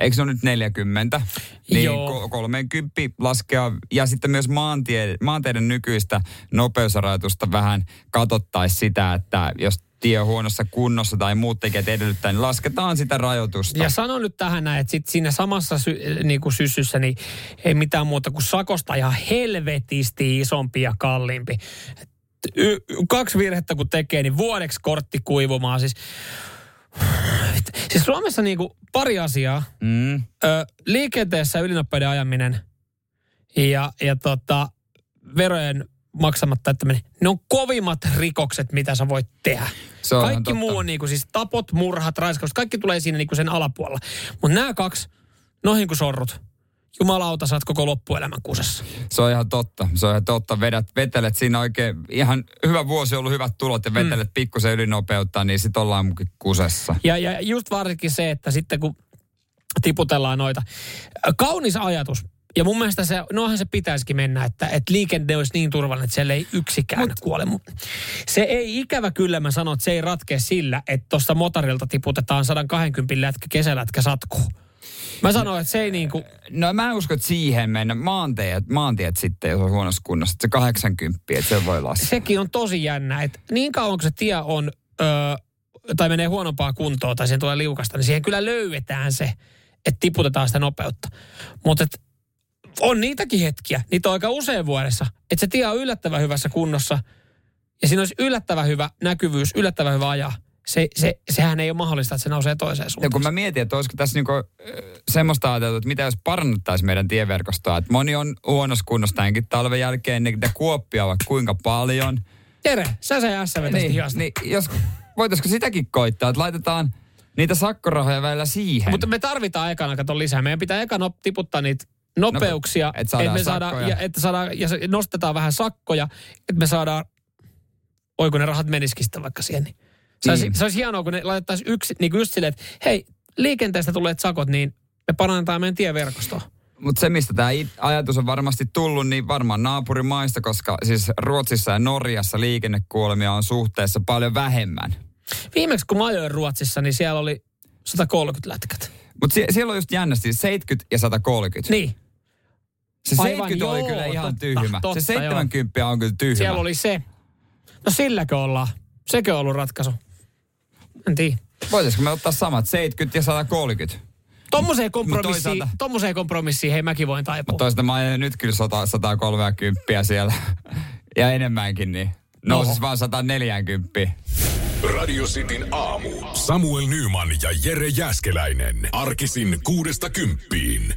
Eikö se ole nyt 40? Niin Joo. ko- 30 laskea. Ja sitten myös maantie, maanteiden nykyistä nopeusrajoitusta vähän katsottaisiin sitä, että jos tie on huonossa kunnossa tai muut tekijät edellyttää, niin lasketaan sitä rajoitusta. Ja sano nyt tähän näin, että sit siinä samassa sy, niin kuin syssyssä niin ei mitään muuta kuin sakosta ihan helvetisti isompi ja kalliimpi. Y- kaksi virhettä kun tekee, niin vuodeksi kortti kuivumaan. Siis, siis Suomessa niin kuin pari asiaa. Mm. Ö, liikenteessä ylinopeuden ajaminen ja, ja tota, verojen maksamatta jättäminen, ne on kovimmat rikokset, mitä sä voit tehdä. Se kaikki totta. muu on niinku siis tapot, murhat, raiskaukset, kaikki tulee siinä niinku sen alapuolella. Mutta nämä kaksi, noihin kuin sorrut. Jumalauta, oot koko loppuelämän kusessa. Se on ihan totta. Se on ihan totta. Vedät, vetelet siinä oikein ihan hyvä vuosi on ollut hyvät tulot ja vetelet mm. pikkusen ylinopeutta, niin sit ollaan kusessa. Ja, ja just varsinkin se, että sitten kun tiputellaan noita. Kaunis ajatus. Ja mun mielestä se, nohan se pitäisikin mennä, että, että liikenne olisi niin turvallinen, että siellä ei yksikään Mut. kuole. Mut Se ei ikävä kyllä, mä sanon, että se ei ratkea sillä, että tuosta motorilta tiputetaan 120 lätkä kesälätkä satkuu. Mä sanoin, että se ei niin kuin, No mä en usko, että siihen mennä. Maantiet, maantiet sitten, jos on huonossa kunnossa, se 80, että se voi laskea. sekin on tosi jännä, että niin kauan kun se tie on, öö, tai menee huonompaa kuntoa, tai siihen tulee liukasta, niin siihen kyllä löydetään se, että tiputetaan sitä nopeutta. Mutta on niitäkin hetkiä, niitä on aika usein vuodessa, että se tie on yllättävän hyvässä kunnossa, ja siinä olisi yllättävän hyvä näkyvyys, yllättävän hyvä ajaa. Se, se, sehän ei ole mahdollista, että se nousee toiseen Ja suuntaan. kun mä mietin, että olisiko tässä niinku, semmoista ajateltu, että mitä jos parannettaisiin meidän tieverkostoa. Että moni on huonossa kunnossa tämänkin talven jälkeen, niitä kuoppia on vaikka kuinka paljon. Jere, sä se vetäsit Niin, hihasta. niin, jos, voitaisiko sitäkin koittaa, että laitetaan niitä sakkorahoja välillä siihen. Mutta me tarvitaan ekana kato lisää. Meidän pitää ekana tiputtaa niitä nopeuksia, et saadaan me saadaan, ja, että saadaan, ja nostetaan vähän sakkoja, että me saadaan, oi kun ne rahat menisikin sitten vaikka siihen. Niin. Se, olisi, Niin. se olisi hienoa, kun ne laitettaisiin yksi, niin kuin just silleen, että hei, liikenteestä tulleet sakot, niin me parannetaan meidän tieverkostoa. Mutta se, mistä tämä ajatus on varmasti tullut, niin varmaan naapurimaista, koska siis Ruotsissa ja Norjassa liikennekuolemia on suhteessa paljon vähemmän. Viimeksi kun mä ajoin Ruotsissa, niin siellä oli 130 lätkät. Mutta sie- siellä on just jännästi 70 ja 130. Niin, se aivan, 70 oli joo, kyllä ihan totta, tyhmä. totta, se 70 on kyllä tyhmä. siellä oli se. No silläkö ollaan? Sekö on ollut ratkaisu? En tiedä. Voitaisiko me ottaa samat 70 ja 130? Tommoseen kompromissiin, toisaalta- tommoseen kompromissiin, hei mäkin voin taipua. Mutta toisaalta mä ajan nyt kyllä 100, 130 siellä ja enemmänkin, niin nousis vaan 140. Radio Cityn aamu. Samuel Nyman ja Jere Jäskeläinen. Arkisin kuudesta kymppiin.